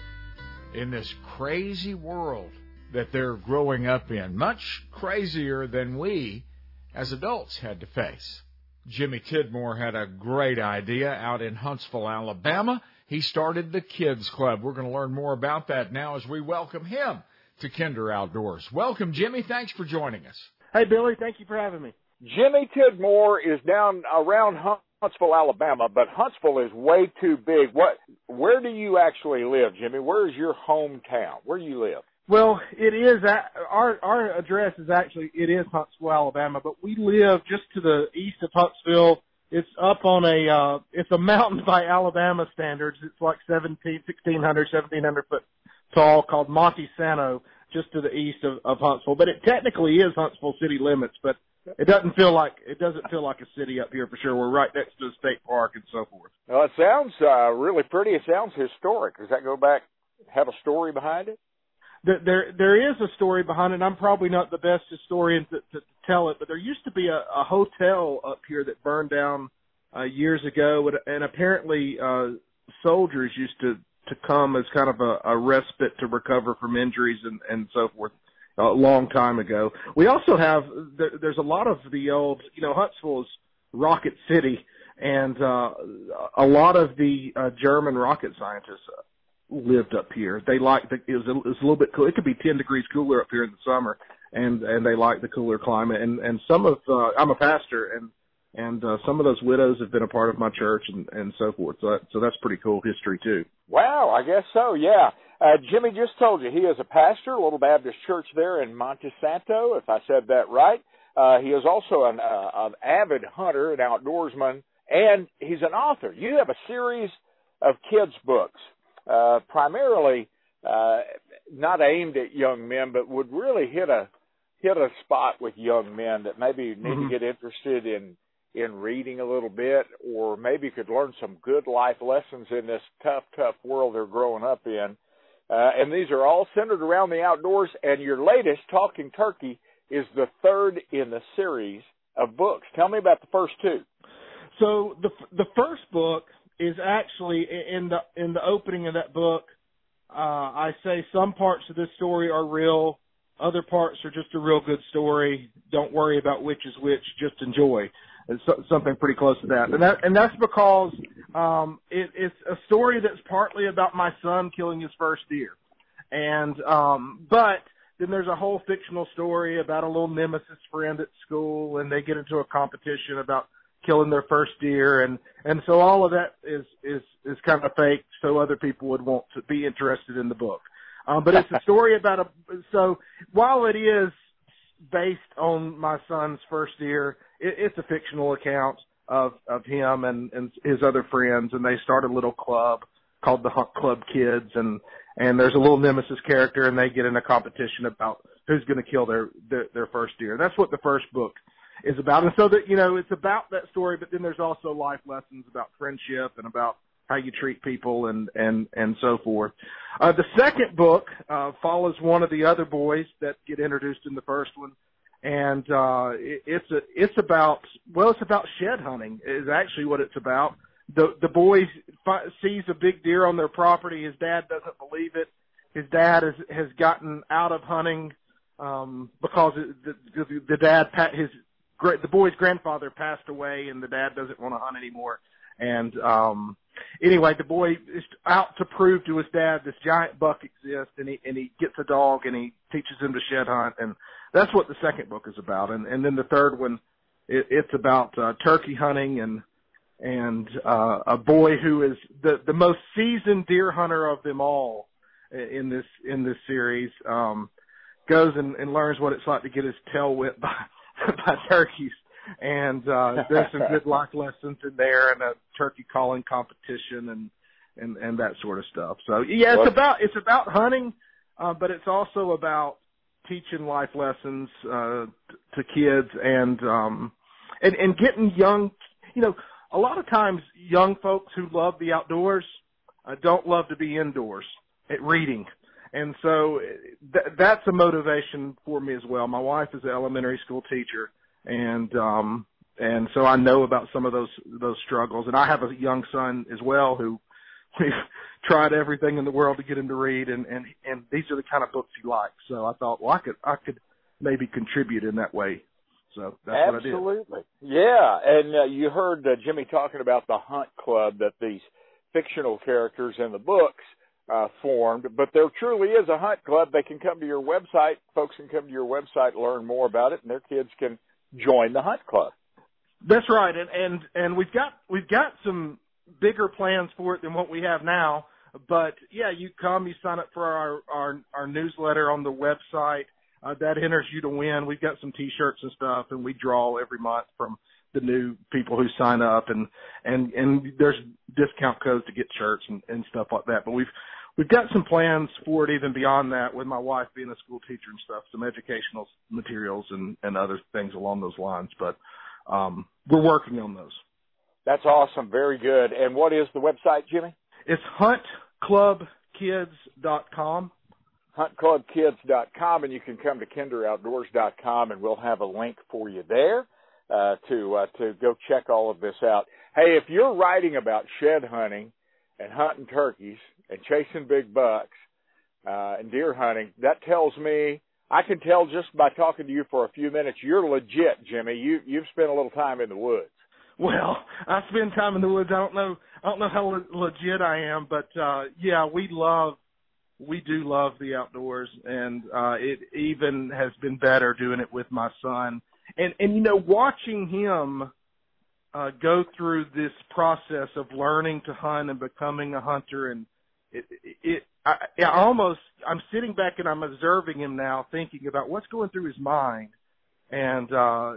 in this crazy world that they're growing up in, much crazier than we as adults had to face. Jimmy Tidmore had a great idea out in Huntsville, Alabama. He started the Kids Club. We're going to learn more about that now as we welcome him to Kinder Outdoors. Welcome, Jimmy. Thanks for joining us. Hey, Billy, thank you for having me. Jimmy Tidmore is down around Huntsville, Alabama, but Huntsville is way too big. What? Where do you actually live, Jimmy? Where is your hometown? Where do you live? Well, it is our our address is actually it is Huntsville, Alabama, but we live just to the east of Huntsville. It's up on a uh it's a mountain by Alabama standards. It's like 17 1600 1700 foot tall called Monte Sano just to the east of, of Huntsville. But it technically is Huntsville city limits, but it doesn't feel like it doesn't feel like a city up here for sure. We're right next to the state park and so forth. Well, it sounds uh, really pretty. It sounds historic. Does that go back? Have a story behind it? there there there is a story behind it. I'm probably not the best historian to, to, to tell it, but there used to be a, a hotel up here that burned down uh, years ago, and, and apparently uh, soldiers used to to come as kind of a, a respite to recover from injuries and and so forth. A long time ago. We also have there, there's a lot of the old, you know, Huntsville is Rocket City, and uh, a lot of the uh, German rocket scientists lived up here. They liked the, it was a, it was a little bit cool. It could be 10 degrees cooler up here in the summer and, and they like the cooler climate. And, and some of, uh, I'm a pastor and, and, uh, some of those widows have been a part of my church and, and so forth. So, that, so that's pretty cool history too. Wow, I guess so. Yeah. Uh, Jimmy just told you he is a pastor, Little Baptist Church there in Monte Santo, if I said that right. Uh, he is also an, uh, an avid hunter, an outdoorsman, and he's an author. You have a series of kids' books, uh, primarily uh, not aimed at young men, but would really hit a hit a spot with young men that maybe need Mhm. to get interested in in reading a little bit, or maybe could learn some good life lessons in this tough, tough world they're growing up in. Uh, and these are all centered around the outdoors. And your latest, Talking Turkey, is the third in the series of books. Tell me about the first two. So the the first book is actually in the in the opening of that book. Uh, I say some parts of this story are real, other parts are just a real good story. Don't worry about which is which, just enjoy. Something pretty close to that, and that and that's because um, it, it's a story that's partly about my son killing his first deer, and um, but then there's a whole fictional story about a little nemesis friend at school, and they get into a competition about killing their first deer, and and so all of that is is is kind of fake, so other people would want to be interested in the book. Um, but it's a story about a. So while it is based on my son's first deer, it, it's a fictional account of of him and and his other friends, and they start a little club called the Hunt Club Kids, and and there's a little nemesis character, and they get in a competition about who's going to kill their, their their first deer. That's what the first book is about, and so that you know it's about that story, but then there's also life lessons about friendship and about how you treat people and and and so forth. Uh, the second book uh, follows one of the other boys that get introduced in the first one, and uh, it, it's a it's about well, it's about shed hunting is actually what it's about the the boy fi- sees a big deer on their property. His dad doesn't believe it. His dad has has gotten out of hunting um, because the, the the dad his the boy's grandfather passed away, and the dad doesn't want to hunt anymore. And um, anyway, the boy is out to prove to his dad this giant buck exists, and he and he gets a dog and he teaches him to shed hunt, and that's what the second book is about. And and then the third one, it, it's about uh, turkey hunting and and uh, a boy who is the the most seasoned deer hunter of them all in this in this series um, goes and, and learns what it's like to get his tail whipped by by turkeys. And uh, there's some good life lessons in there, and a turkey calling competition, and and and that sort of stuff. So yeah, it's about it's about hunting, uh, but it's also about teaching life lessons uh, to kids and um, and and getting young. You know, a lot of times young folks who love the outdoors uh, don't love to be indoors at reading. And so th- that's a motivation for me as well. My wife is an elementary school teacher and um and so I know about some of those those struggles and I have a young son as well who we've tried everything in the world to get him to read and and and these are the kind of books he likes. So I thought well I could I could maybe contribute in that way so that's what I do. Absolutely. Yeah, and uh, you heard uh, Jimmy talking about the Hunt Club that these fictional characters in the books uh, formed, but there truly is a Hunt Club. They can come to your website. Folks can come to your website, learn more about it, and their kids can join the Hunt Club. That's right, and and and we've got we've got some bigger plans for it than what we have now. But yeah, you come, you sign up for our our, our newsletter on the website uh, that enters you to win. We've got some T-shirts and stuff, and we draw every month from the new people who sign up, and and and there's discount codes to get shirts and, and stuff like that. But we've we've got some plans for it even beyond that. With my wife being a school teacher and stuff, some educational materials and and other things along those lines. But um, we're working on those. That's awesome. Very good. And what is the website, Jimmy? It's huntclubkids.com huntclubkids.com, and you can come to kinderoutdoors.com, and we'll have a link for you there uh, to uh, to go check all of this out. Hey, if you're writing about shed hunting and hunting turkeys and chasing big bucks uh, and deer hunting, that tells me I can tell just by talking to you for a few minutes you're legit, Jimmy. You you've spent a little time in the woods. Well, I spend time in the woods. I don't know. I don't know how le- legit I am, but uh yeah, we love we do love the outdoors and uh it even has been better doing it with my son and and you know watching him uh go through this process of learning to hunt and becoming a hunter and it it I, I almost I'm sitting back and I'm observing him now thinking about what's going through his mind. And uh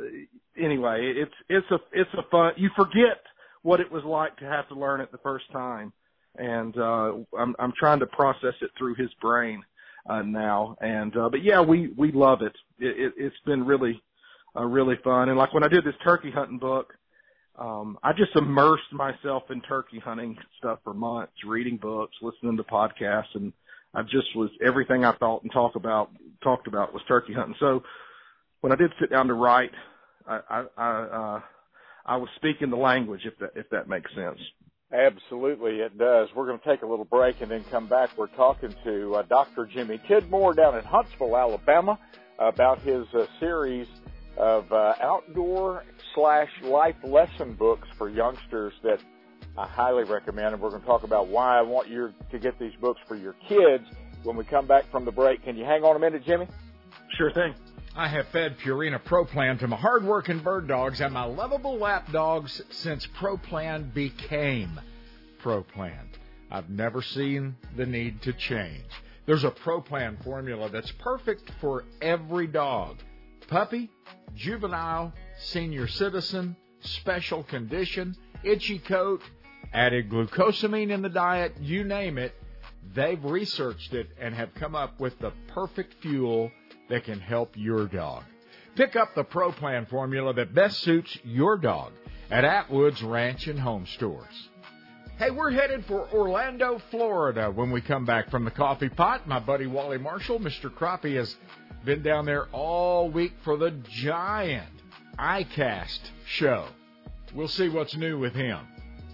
anyway it's it's a it's a fun you forget what it was like to have to learn it the first time. And uh I'm I'm trying to process it through his brain uh now. And uh but yeah we we love it, it, it it's been really uh really fun. And like when I did this turkey hunting book um I just immersed myself in turkey hunting stuff for months reading books listening to podcasts and I just was everything I thought and talk about talked about was turkey hunting so when I did sit down to write I I, I uh I was speaking the language if that if that makes sense Absolutely, it does. We're going to take a little break and then come back. We're talking to uh, Dr. Jimmy Tidmore down in Huntsville, Alabama, about his uh, series of uh, outdoor slash life lesson books for youngsters that I highly recommend. And we're going to talk about why I want you to get these books for your kids when we come back from the break. Can you hang on a minute, Jimmy? Sure thing. I have fed Purina Pro Plan to my hard-working bird dogs and my lovable lap dogs since Pro Plan became Pro Plan. I've never seen the need to change. There's a Pro Plan formula that's perfect for every dog. Puppy, juvenile, senior citizen, special condition, itchy coat, added glucosamine in the diet, you name it. They've researched it and have come up with the perfect fuel that can help your dog. Pick up the Pro Plan formula that best suits your dog at Atwood's Ranch and Home Stores. Hey, we're headed for Orlando, Florida when we come back from the coffee pot. My buddy Wally Marshall, Mr. Crappie, has been down there all week for the giant ICAST show. We'll see what's new with him.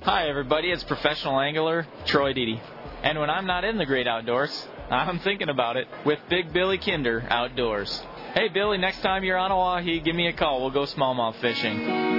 Hi, everybody. It's professional angler Troy Deedy. And when I'm not in the great outdoors, I'm thinking about it with Big Billy Kinder Outdoors. Hey, Billy, next time you're on Oahe, give me a call. We'll go smallmouth fishing.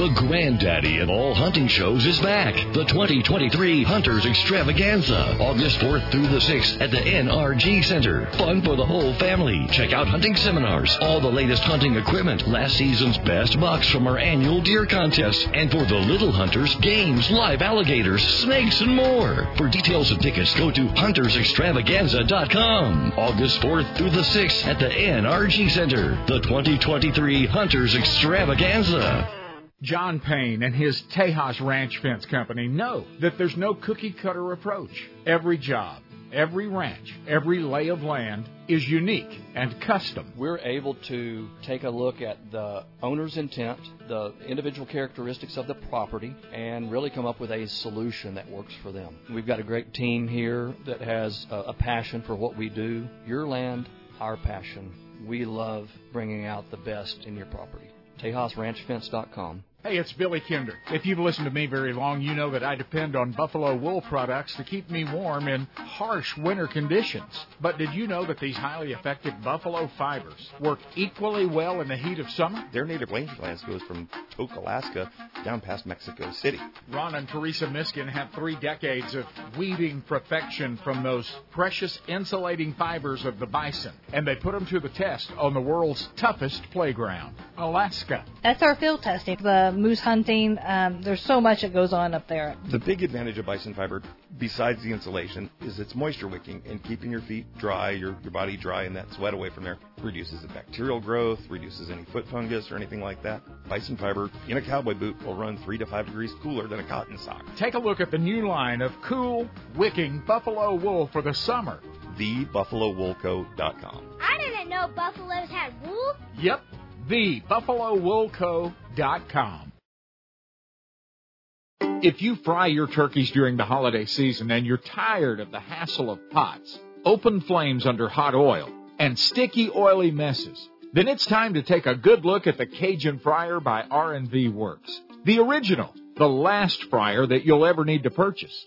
The granddaddy of all hunting shows is back. The 2023 Hunters Extravaganza, August 4th through the 6th at the NRG Center. Fun for the whole family. Check out hunting seminars, all the latest hunting equipment, last season's best bucks from our annual deer contest, and for the little hunters, games, live alligators, snakes, and more. For details and tickets, go to huntersextravaganza.com. August 4th through the 6th at the NRG Center. The 2023 Hunters Extravaganza. John Payne and his Tejas Ranch Fence Company know that there's no cookie cutter approach. Every job, every ranch, every lay of land is unique and custom. We're able to take a look at the owner's intent, the individual characteristics of the property, and really come up with a solution that works for them. We've got a great team here that has a, passion for what we do. Your land, our passion. We love bringing out the best in your property. TejasRanchFence.com. Hey, it's Billy Kinder. If you've listened to me very long, you know that I depend on buffalo wool products to keep me warm in harsh winter conditions. But did you know that these highly effective buffalo fibers work equally well in the heat of summer? Their native rangelands goes from Tok, Alaska, down past Mexico City. Ron and Teresa Miskin have three decades of weaving perfection from those precious insulating fibers of the bison, and they put them to the test on the world's toughest playground, Alaska. That's our field testing. The uh, moose hunting. Um, there's so much that goes on up there. The big advantage of bison fiber, besides the insulation, is its moisture wicking and keeping your feet dry, your, your body dry, and that sweat away from there. Reduces the bacterial growth, reduces any foot fungus or anything like that. Bison fiber in a cowboy boot will run three to five degrees cooler than a cotton sock. Take a look at the new line of cool, wicking buffalo wool for the summer. TheBuffaloWoolCo.com. I didn't know buffaloes had wool. Yep, thebuffalowoolco.com. If you fry your turkeys during the holiday season and you're tired of the hassle of pots, open flames under hot oil, and sticky oily messes, then it's time to take a good look at the Cajun Fryer by R&V Works. The original, the last fryer that you'll ever need to purchase.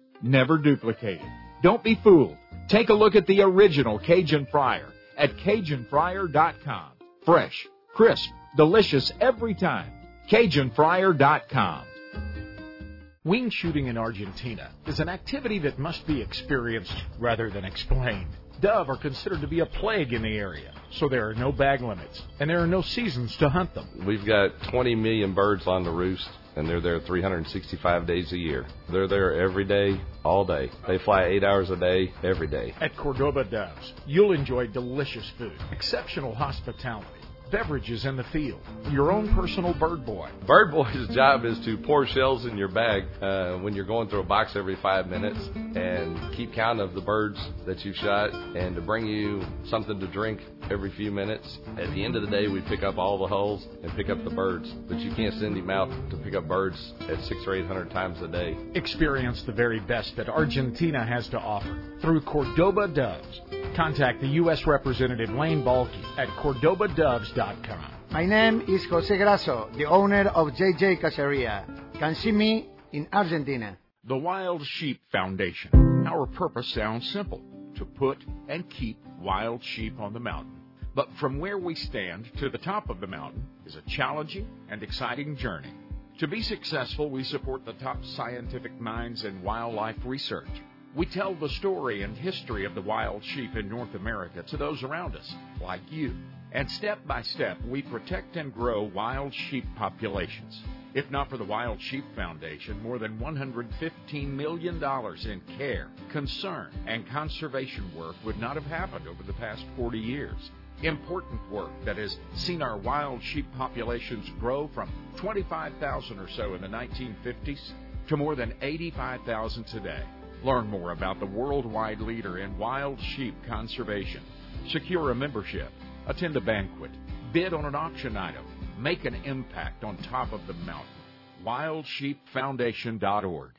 never duplicated. Don't be fooled. Take a look at the original Cajun Fryer at CajunFryer.com. Fresh, crisp, delicious every time. CajunFryer.com. Wing shooting in Argentina is an activity that must be experienced rather than explained. Dove are considered to be a plague in the area, so there are no bag limits, and there are no seasons to hunt them. We've got 20 million birds on the roost, and they're there 365 days a year. They're there every day, all day. They fly eight hours a day, every day. At Cordoba Doves, you'll enjoy delicious food, exceptional hospitality, beverages in the field, your own personal bird boy. Bird Boy's job is to pour shells in your bag uh, when you're going through a box every five minutes and keep count of the birds that you've shot and to bring you something to drink every few minutes. At the end of the day, we pick up all the hulls and pick up the birds, but you can't send him out to pick up birds at six or eight hundred times a day. Experience the very best that Argentina has to offer through Cordoba Doves. Contact the U.S. Representative Lane Balky at cordobadoves.com. My name is Jose Grasso, the owner of JJ Caceria. Can see me in Argentina. The Wild Sheep Foundation. Our purpose sounds simple to put and keep wild sheep on the mountain. But from where we stand to the top of the mountain is a challenging and exciting journey. To be successful, we support the top scientific minds in wildlife research. We tell the story and history of the wild sheep in North America to those around us, like you. And step by step, we protect and grow wild sheep populations. If not for the Wild Sheep Foundation, more than $115 million in care, concern, and conservation work would not have happened over the past 40 years. Important work that has seen our wild sheep populations grow from 25,000 or so in the 1950s to more than 85,000 today. Learn more about the worldwide leader in wild sheep conservation. Secure a membership, attend a banquet, bid on an auction item, make an impact on top of the mountain. WildSheepFoundation.org.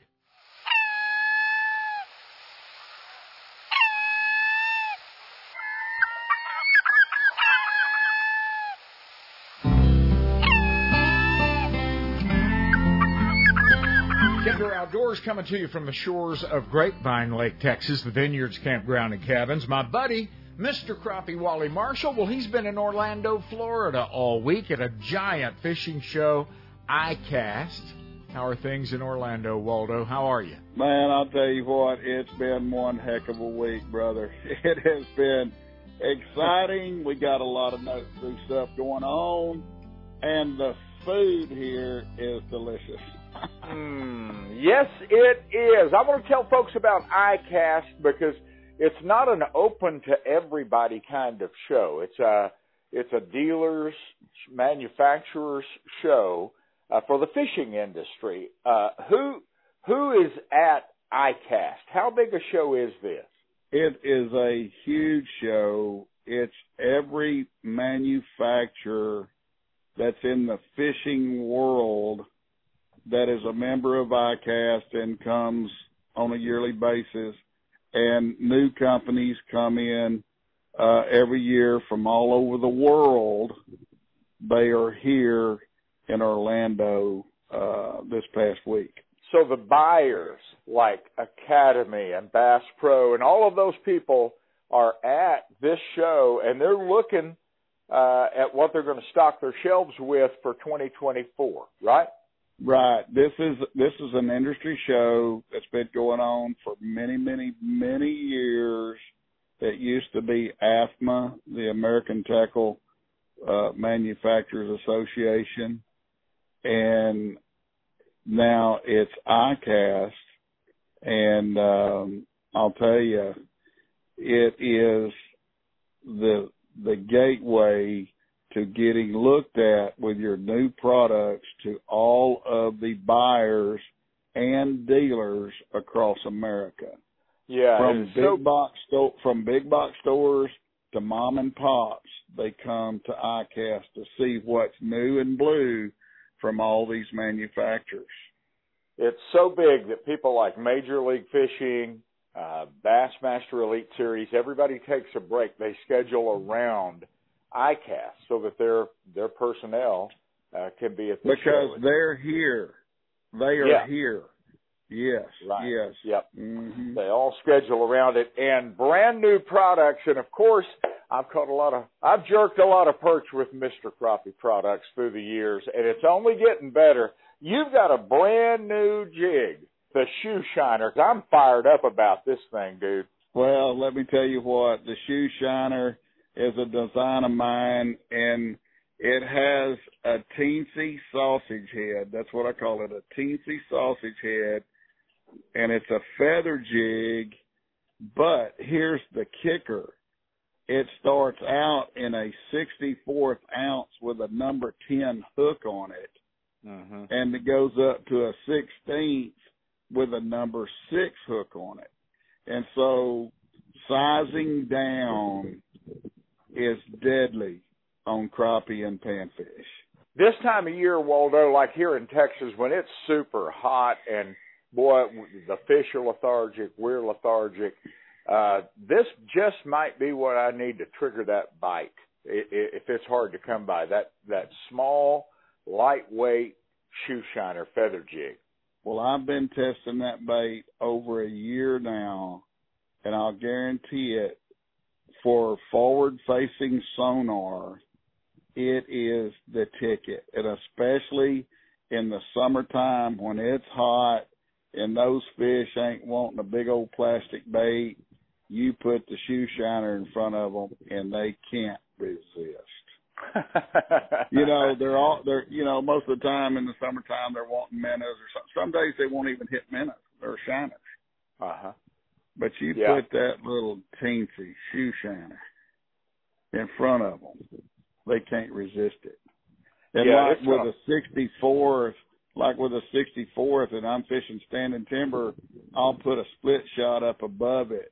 Coming to you from the shores of Grapevine Lake, Texas, the Vineyards Campground and Cabins. My buddy, Mr. Crappie Wally Marshall, well, he's been in Orlando, Florida all week at a giant fishing show, ICAST. How are things in Orlando, Waldo? How are you? Man, I'll tell you what, it's been one heck of a week, brother. It has been exciting. We got a lot of new stuff going on, and the food here is delicious. Mm, yes, it is. I want to tell folks about ICAST because it's not an open to everybody kind of show. It's a it's a dealers manufacturers show uh, for the fishing industry. Uh, who who is at ICAST? How big a show is this? It is a huge show. It's every manufacturer that's in the fishing world that is a member of ICAST and comes on a yearly basis. And new companies come in uh, every year from all over the world. They are here in Orlando uh, this past week. So the buyers like Academy and Bass Pro and all of those people are at this show and they're looking uh, at what they're going to stock their shelves with for 2024, right? Right. This is this is an industry show that's been going on for many, many, many years. It used to be AFMA, the American Tackle uh, Manufacturers Association, and now it's ICAST. And um, I'll tell you, it is the the gateway to getting looked at with your new products to all of the buyers and dealers across America. Yeah, from big so, box sto- from big box stores to mom and pops, they come to ICAST to see what's new and blue from all these manufacturers. It's so big that people like Major League Fishing, uh, Bassmaster Elite Series, everybody takes a break. They schedule around ICAST so that their their personnel uh, can be at the because they're here. They are Yeah. here. Yes. Right. Yes. Yep. hmm They all schedule around it and brand new products. And of course, I've caught a lot of, I've jerked a lot of perch with Mr. Crappie products through the years and it's only getting better. You've got a brand new jig, the shoe shiner. I'm fired up about this thing, dude. Well, let me tell you what, the shoe shiner is a design of mine and it has a teensy sausage head. That's what I call it, a teensy sausage head. And it's a feather jig, but here's the kicker. it starts out in a 64th ounce with a number 10 hook on it, Mm-hmm. and it goes up to a 16th with a number 6 hook on it. And so sizing down is deadly on crappie and panfish. This time of year, Waldo, like here in Texas, when it's super hot and boy, the fish are lethargic, we're lethargic. Uh, this just might be what I need to trigger that bite if it's hard to come by. That that small, lightweight shoe shiner feather jig. Well, I've been testing that bait over a year now, and I'll guarantee it for forward facing sonar, it is the ticket. And especially in the summertime when it's hot and those fish ain't wanting a big old plastic bait, you put the shoe shiner in front of them and they can't resist. you know, they're all they're you know most of the time in the summertime they're wanting minnows or something. Some days they won't even hit minnows They're shiners. Uh huh. But you Yeah. put that little teensy shoe shiner in front of them, they can't resist it. And Yeah, like with tough. a 64th, like with a 64th, and I'm fishing standing timber, I'll put a split shot up above it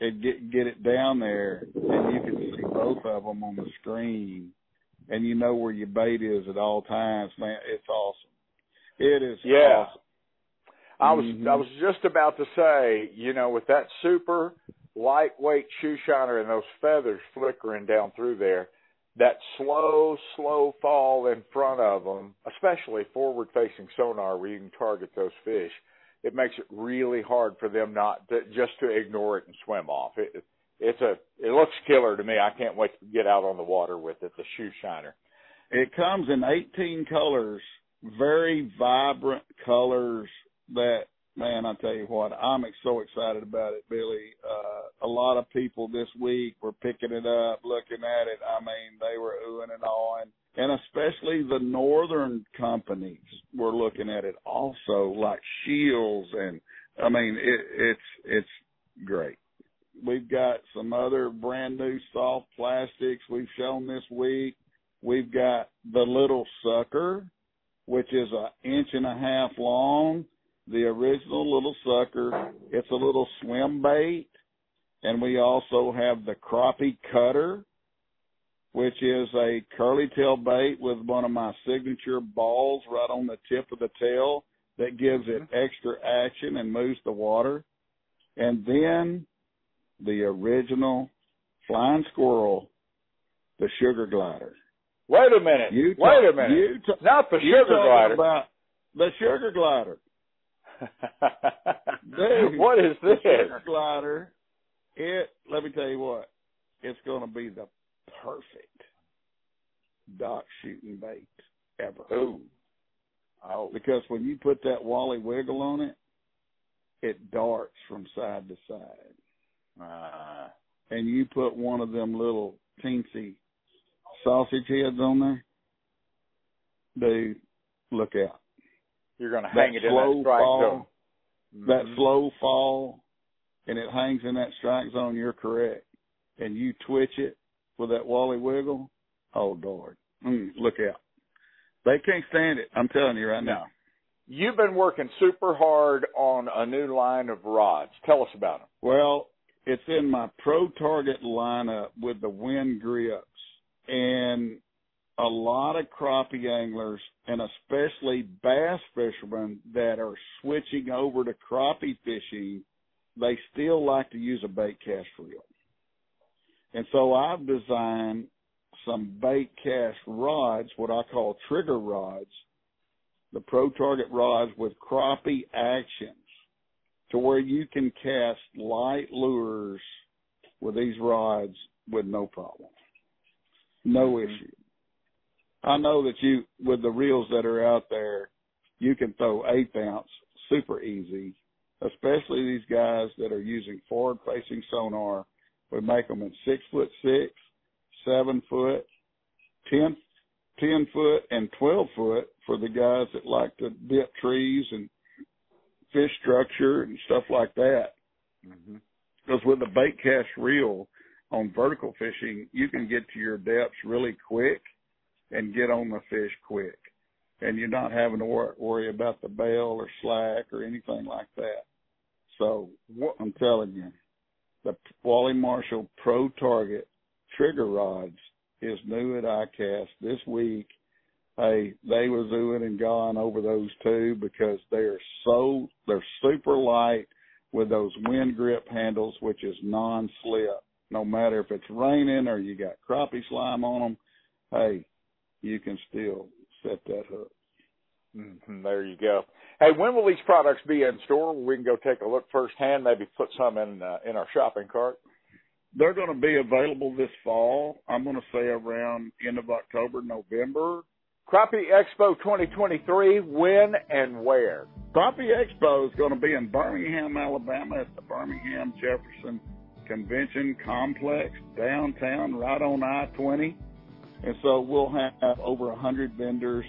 and get get it down there, and you can see both of them on the screen, and you know where your bait is at all times. Man, it's awesome. It is Yeah. awesome. I was Mhm. I was just about to say, you know, with that super lightweight shoe shiner and those feathers flickering down through there, that slow, slow fall in front of them, especially forward-facing sonar where you can target those fish, it makes it really hard for them not to, just to ignore it and swim off. It, it's a it looks killer to me. I can't wait to get out on the water with it. The shoe shiner. It comes in 18 colors, very vibrant colors that, man, I tell you what, I'm so excited about it, Billy. Uh, a lot of people this week were picking it up, looking at it. I mean, they were oohing and awing. And especially the northern companies were looking at it also, like Shields and, I mean, it, it's, it's great. We've got some other brand new soft plastics we've shown this week. We've got the little sucker, which is an inch and a half long. The original little sucker. It's a little swim bait. And we also have the crappie cutter, which is a curly tail bait with one of my signature balls right on the tip of the tail that gives it mm-hmm. extra action and moves the water. And then the original flying squirrel, the sugar glider. Wait a minute. You Wait a minute. you ta- Not the sugar glider. About the sugar glider. Dude, what is this? glider. It. Let me tell you what. It's going to be the perfect dock shooting bait ever. Ooh. Oh. Because when you put that Wally wiggle on it, it darts from side to side. Uh, And you put one of them little teensy sausage heads on there, dude, look out. You're going to That hang it in that strike fall, zone. that Mhm. slow fall, and it hangs in that strike zone, you're correct. And you twitch it with that Wally wiggle, oh Lord, mm, look out. They can't stand it. I'm telling you right now. You've been working super hard on a new line of rods. Tell us about them. Well, it's in my Pro Target lineup with the Winn grips, and a lot of crappie anglers, and especially bass fishermen that are switching over to crappie fishing, they still like to use a bait cast reel. And so I've designed some bait cast rods, what I call trigger rods, the Pro Target rods with crappie actions to where you can cast light lures with these rods with no problem. No mm-hmm. issue. I know that you, with the reels that are out there, you can throw eighth ounce super easy, especially these guys that are using forward facing sonar. We make them in six foot six, seven foot, ten, ten foot, and 12 foot for the guys that like to dip trees and fish structure and stuff like that. Mm-hmm. Because with the bait cast reel, on vertical fishing, you can get to your depths really quick and get on the fish quick. And you're not having to worry about the bail or slack or anything like that. So what I'm telling you, the Wally Marshall Pro Target trigger rods is new at ICAST this week. Hey, they was oohing and gone over those two because they are so they're super light with those Winn grip handles, which is non-slip. No matter if it's raining or you got crappie slime on them, hey, you can still set that hook. Mm-hmm, there you go. Hey, when will these products be in store? We can go take a look firsthand. Maybe put some in uh, in our shopping cart. They're going to be available this fall. I'm going to say around end of October, November. Crappie Expo 2023. When and where? Crappie Expo is going to be in Birmingham, Alabama, at the Birmingham Jefferson Convention Complex downtown, right on I-20. And so we'll have over a hundred vendors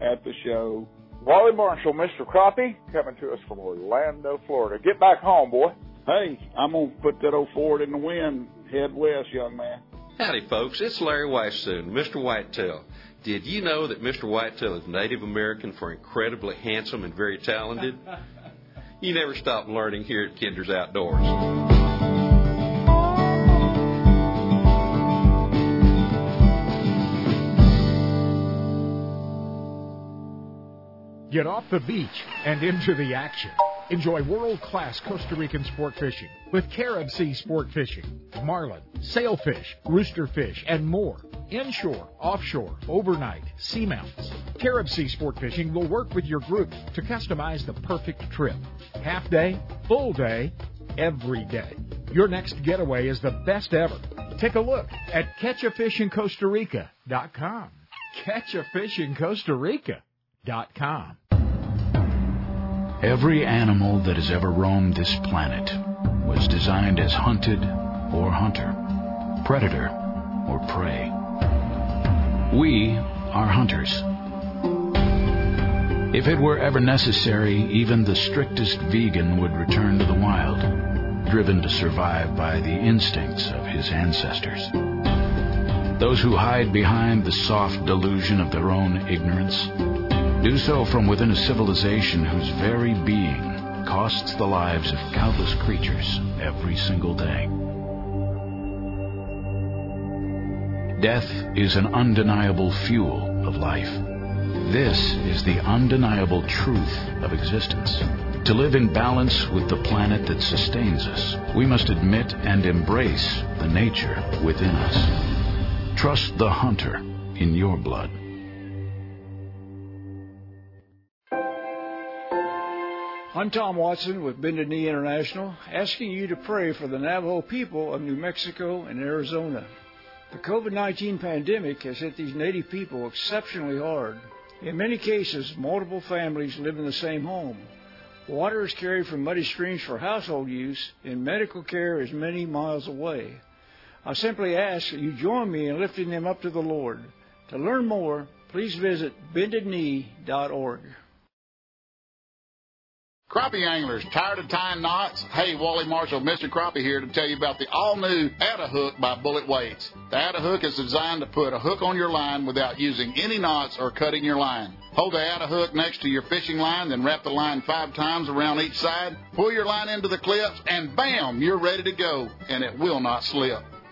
at the show. Wally Marshall, Mr. Crappie, coming to us from Orlando, Florida. Get back home, boy. Hey, I'm gonna put that old Ford in the wind. Head west, young man. Howdy, folks. It's Larry Weishuhn, Mr. Whitetail. Did you know that Mr. Whitetail is Native American for incredibly handsome and very talented? you never stop learning here at Kinder's Outdoors. Get off the beach and into the action. Enjoy world-class Costa Rican sport fishing with Carib Sea Sport Fishing, marlin, sailfish, roosterfish, and more. Inshore, offshore, overnight, seamounts. Carib Sea Sport Fishing will work with your group to customize the perfect trip. Half day, full day, every day. Your next getaway is the best ever. Take a look at catchafishincostarica.com. Catch a fish in Costa Rica. Every animal that has ever roamed this planet was designed as hunted or hunter, predator or prey. We are hunters. If it were ever necessary, even the strictest vegan would return to the wild, driven to survive by the instincts of his ancestors. Those who hide behind the soft delusion of their own ignorance do so from within a civilization whose very being costs the lives of countless creatures every single day. Death is an undeniable fuel of life. This is the undeniable truth of existence. To live in balance with the planet that sustains us, we must admit and embrace the nature within us. Trust the hunter in your blood. I'm Tom Watson with Bended Knee International, asking you to pray for the Navajo people of New Mexico and Arizona. The COVID 19 pandemic has hit these native people exceptionally hard. In many cases, multiple families live in the same home. Water is carried from muddy streams for household use, and medical care is many miles away. I simply ask that you join me in lifting them up to the Lord. To learn more, please visit bendedknee.org. Crappie anglers, tired of tying knots? Hey, Wally Marshall, Mr. Crappie here to tell you about the all-new Atta Hook by Bullet Weights. The Atta Hook is designed to put a hook on your line without using any knots or cutting your line. Hold the Atta Hook next to your fishing line, then wrap the line five times around each side. Pull your line into the clips, and bam, you're ready to go, and it will not slip.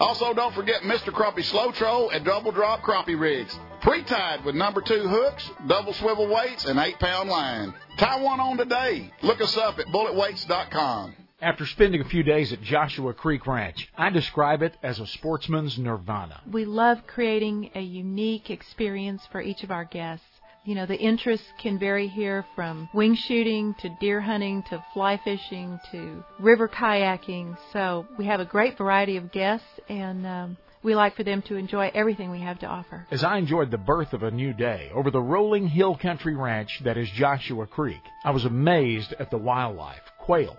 Also, don't forget Mr. Crappie Slow Troll and Double Drop Crappie Rigs. Pre-tied with number two hooks, double swivel weights, and eight pound line. Tie one on today. Look us up at bulletweights.com. After spending a few days at Joshua Creek Ranch, I describe it as a sportsman's nirvana. We love creating a unique experience for each of our guests. You know, the interests can vary here from wing shooting to deer hunting to fly fishing to river kayaking. So we have a great variety of guests and um, we like for them to enjoy everything we have to offer. As I enjoyed the birth of a new day over the rolling hill country ranch that is Joshua Creek, I was amazed at the wildlife quail,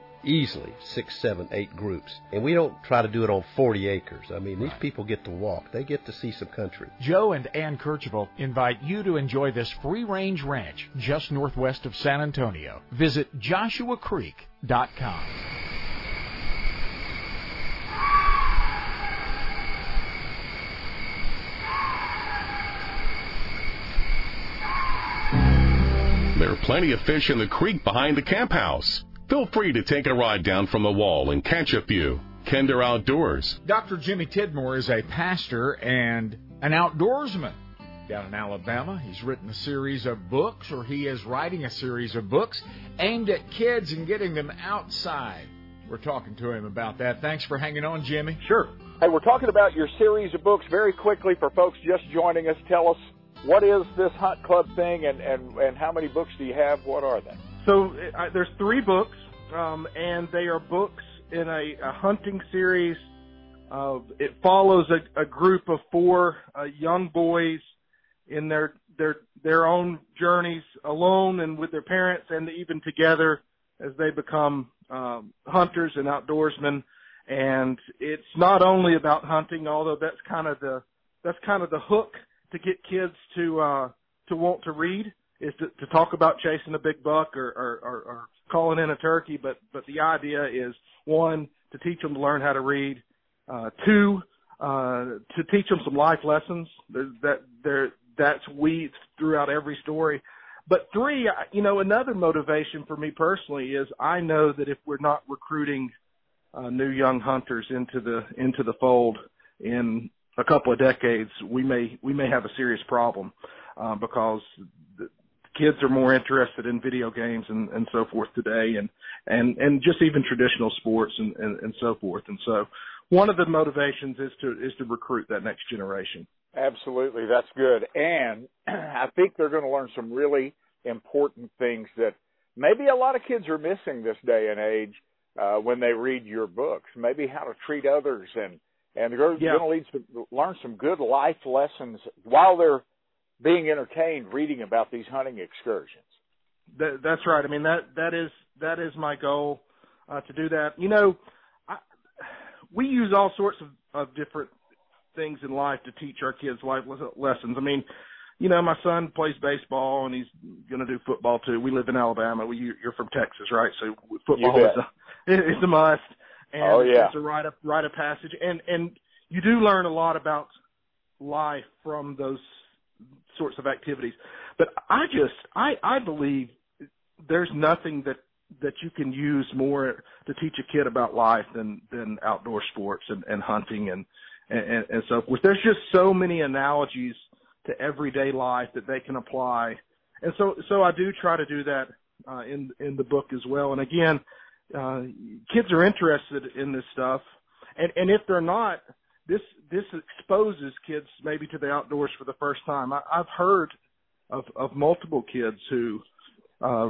easily six, seven, eight groups. And we don't try to do it on 40 acres. I mean, these people get to walk. They get to see some country. Joe and Ann Kercheval invite you to enjoy this free-range ranch just northwest of San Antonio. Visit joshuacreek.com. There are plenty of fish in the creek behind the camp house. Feel free to take a ride down from the wall and catch a few. Kinder Outdoors. Dr. Jimmy Tidmore is a pastor and an outdoorsman down in Alabama. He's written a series of books, or he is writing a series of books aimed at kids and getting them outside. We're talking to him about that. Thanks for hanging on, Jimmy. Sure. Hey, we're talking about your series of books very quickly for folks just joining us. Tell us what is this Hunt Club thing and, and, and how many books do you have? What are they? So uh, there's three books, um, and they are books in a, a hunting series. Uh, it follows a, a group of four uh, young boys in their their their own journeys, alone and with their parents, and even together as they become um, hunters and outdoorsmen. And it's not only about hunting, although that's kind of the that's kind of the hook to get kids to uh, to want to read is to, to talk about chasing a big buck or, or, or, or calling in a turkey. But but the idea is one to teach them to learn how to read. Uh, two, uh, to teach them some life lessons. That there that's weaved throughout every story. But three, you know, another motivation for me personally is I know that if we're not recruiting uh, new young hunters into the into the fold in a couple of decades, we may we may have a serious problem uh, because kids are more interested in video games and, and so forth today, and and and just even traditional sports and, and and so forth. And so, one of the motivations is to is to recruit that next generation. Absolutely, that's good. And I think they're going to learn some really important things that maybe a lot of kids are missing this day and age uh, when they read your books. Maybe how to treat others and and they're Yeah. going to lead learn some good life lessons while they're being entertained reading about these hunting excursions. That, that's right. I mean that that is that is my goal uh, to do that. You know, I, we use all sorts of, of different things in life to teach our kids life lessons. I mean, you know, my son plays baseball and he's going to do football too. We live in Alabama. We, you- you're from Texas, right? So football is a is a must. And Oh, yeah. it's a rite of rite of passage. And and you do learn a lot about life from those sorts of activities. But I just I I believe there's nothing that that you can use more to teach a kid about life than than outdoor sports and, and hunting and, and and so forth. There's just so many analogies to everyday life that they can apply, and so so I do try to do that uh, in in the book as well. And again, uh, kids are interested in this stuff, and and if they're not, this this exposes kids maybe to the outdoors for the first time. I, I've heard of of multiple kids who uh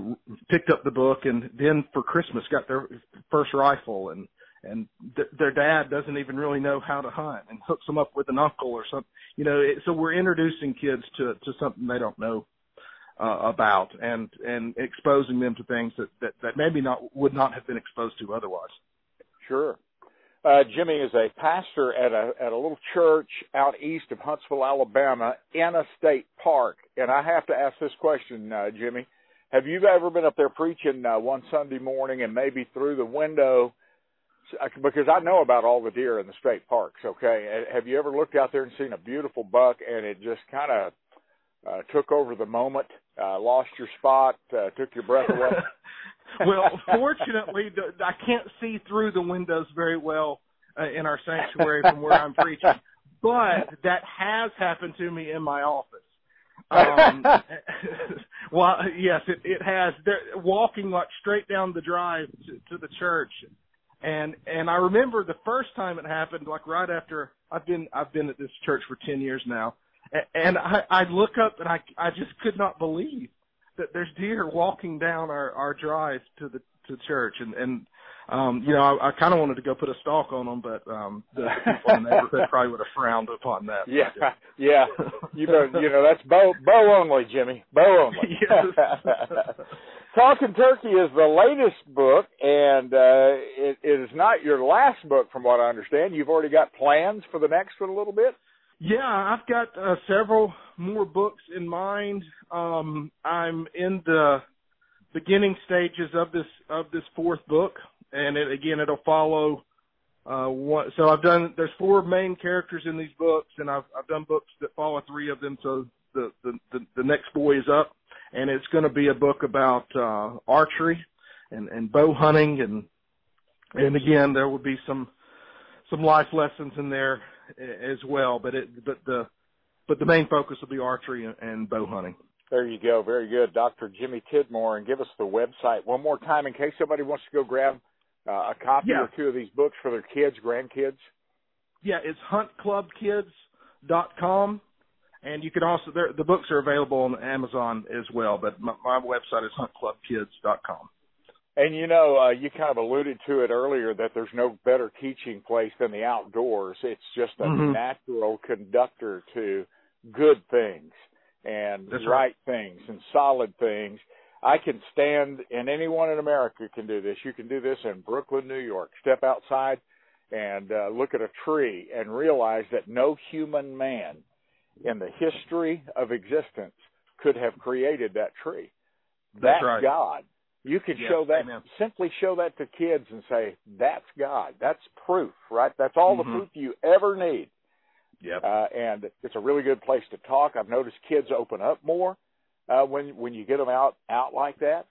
picked up the book and then for Christmas got their first rifle and and th- their dad doesn't even really know how to hunt and hooks them up with an uncle or something. You know, it, so we're introducing kids to to something they don't know uh, about and and exposing them to things that, that that maybe not would not have been exposed to otherwise. Sure. Uh, Jimmy is a pastor at a at a little church out east of Huntsville, Alabama, in a state park. And I have to ask this question, uh, Jimmy: Have you ever been up there preaching uh, one Sunday morning and maybe through the window? Because I know about all the deer in the state parks. Okay, have you ever looked out there and seen a beautiful buck and it just kind of uh, took over the moment, uh, lost your spot, uh, took your breath away? well, fortunately, the, I can't see through the windows very well uh, in our sanctuary from where I'm preaching, but that has happened to me in my office. Um, well, yes, it, it has. They're walking like straight down the drive to, to the church. And and I remember the first time it happened, like right after I've been I've been at this church for ten years now, and I I look up and I I just could not believe there's deer walking down our our drive to the to church, and and um, you know, I, I kind of wanted to go put a stalk on them, but um, the people in the neighborhood probably would have frowned upon that. Yeah, yeah. You know, you know, that's bow bow only, Jimmy. Bow only. Talking Turkey is the latest book, and uh, it, it is not your last book, from what I understand. You've already got plans for the next one a little bit. Yeah, I've got uh, several more books in mind. Um, I'm in the beginning stages of this of this fourth book, and it, again, it'll follow. Uh, one, so I've done. There's four main characters in these books, and I've I've done books that follow three of them. So the the the, the next boy is up, and it's going to be a book about uh, archery and and bow hunting, and and again there will be some some life lessons in there as well. But it but the but the main focus will be archery and, bow hunting. There you go. Very good. Dr. Jimmy Tidmore. And give us the website one more time in case somebody wants to go grab uh, a copy Yeah. or two of these books for their kids, grandkids. Yeah, it's huntclubkids.com. And you can also, there- the books are available on Amazon as well, but my, my website is huntclubkids.com. And you know, uh, you kind of alluded to it earlier that there's no better teaching place than the outdoors. It's just a Mhm. natural conductor to good things and That's right right. things and solid things. I can stand, and anyone in America can do this. You can do this in Brooklyn, New York. Step outside and uh, look at a tree and realize that no human man in the history of existence could have created that tree. That's That's right. God. You can Yes, show that, amen. simply show that to kids and say, that's God. That's proof, right? That's all Mhm. the proof you ever need. Yep. Uh, and it's a really good place to talk. I've noticed kids open up more uh, when when you get them out out like that.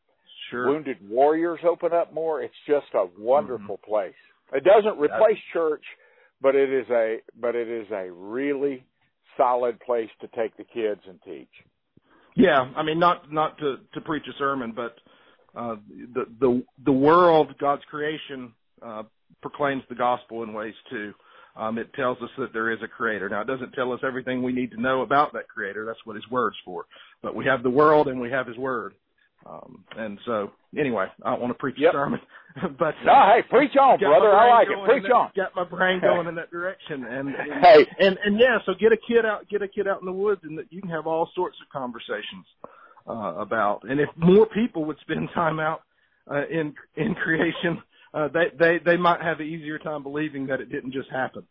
Sure. Wounded warriors open up more. It's just a wonderful Mm-hmm. place. It doesn't replace church, but it is a but it is a really solid place to take the kids and teach. Yeah, I mean, not not to to preach a sermon, but uh, the the the world, God's creation, uh, proclaims the gospel in ways too. Um, it tells us that there is a creator. Now, it doesn't tell us everything we need to know about that creator. That's what his word's for. But we have the world and we have his word. Um, and so, anyway, I don't want to preach Yep. a sermon, but No, hey, preach on, brother. I like it. Preach in that- on. Got my brain going in that direction, and and, Hey. and and yeah, so get a kid out, get a kid out in the woods, and that you can have all sorts of conversations uh, about. And if more people would spend time out uh, in in creation, uh, they they they might have an easier time believing that it didn't just happen.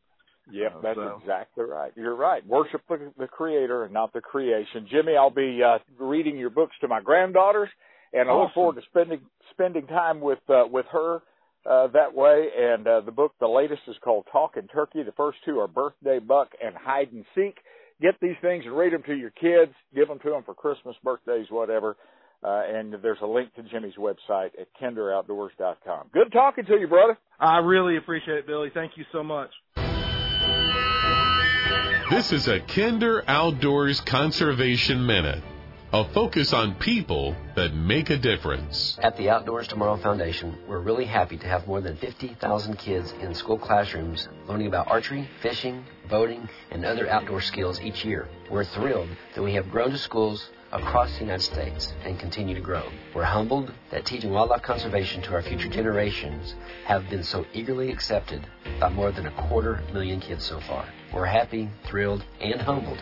Yep, Uh, that's so- exactly right. You're right. Worship the, the Creator and not the creation. Jimmy, I'll be uh, reading your books to my granddaughters, and I look forward to spending spending time with uh, with her uh, that way. And uh, the book, the latest, is called Talking Turkey. The first two are Birthday Buck and Hide and Seek. Get these things and read them to your kids. Give them to them for Christmas, birthdays, whatever. Uh, and there's a link to Jimmy's website at kinderoutdoors.com. Good talking to you, brother. I really appreciate it, Billy. Thank you so much. This is a Kinder Outdoors Conservation Minute, a focus on people that make a difference. At the Outdoors Tomorrow Foundation, we're really happy to have more than 50,000 kids in school classrooms learning about archery, fishing, boating, and other outdoor skills each year. We're thrilled that we have grown to schools across the United States and continue to grow. We're humbled that teaching wildlife conservation to our future generations have been so eagerly accepted by more than a quarter million kids so far. We're happy, thrilled, and humbled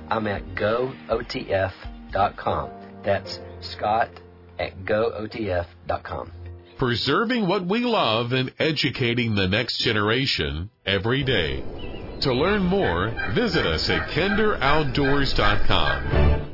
I'm at gootf.com. That's Scott at gootf.com. Preserving what we love and educating the next generation every day. To learn more, visit us at kinderoutdoors.com.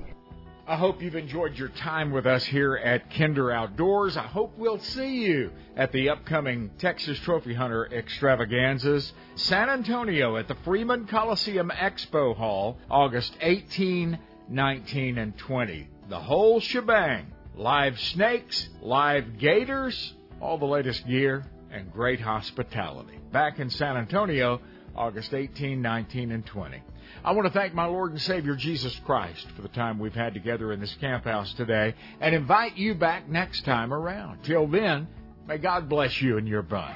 I hope you've enjoyed your time with us here at Kinder Outdoors. I hope we'll see you at the upcoming Texas Trophy Hunter extravaganzas, San Antonio at the Freeman Coliseum Expo Hall, August 18, 19, and 20. The whole shebang. Live snakes, live gators, all the latest gear, and great hospitality. Back in San Antonio, August 18, 19, and 20. I want to thank my Lord and Savior Jesus Christ for the time we've had together in this camp house today and invite you back next time around. Till then, may God bless you and your bun.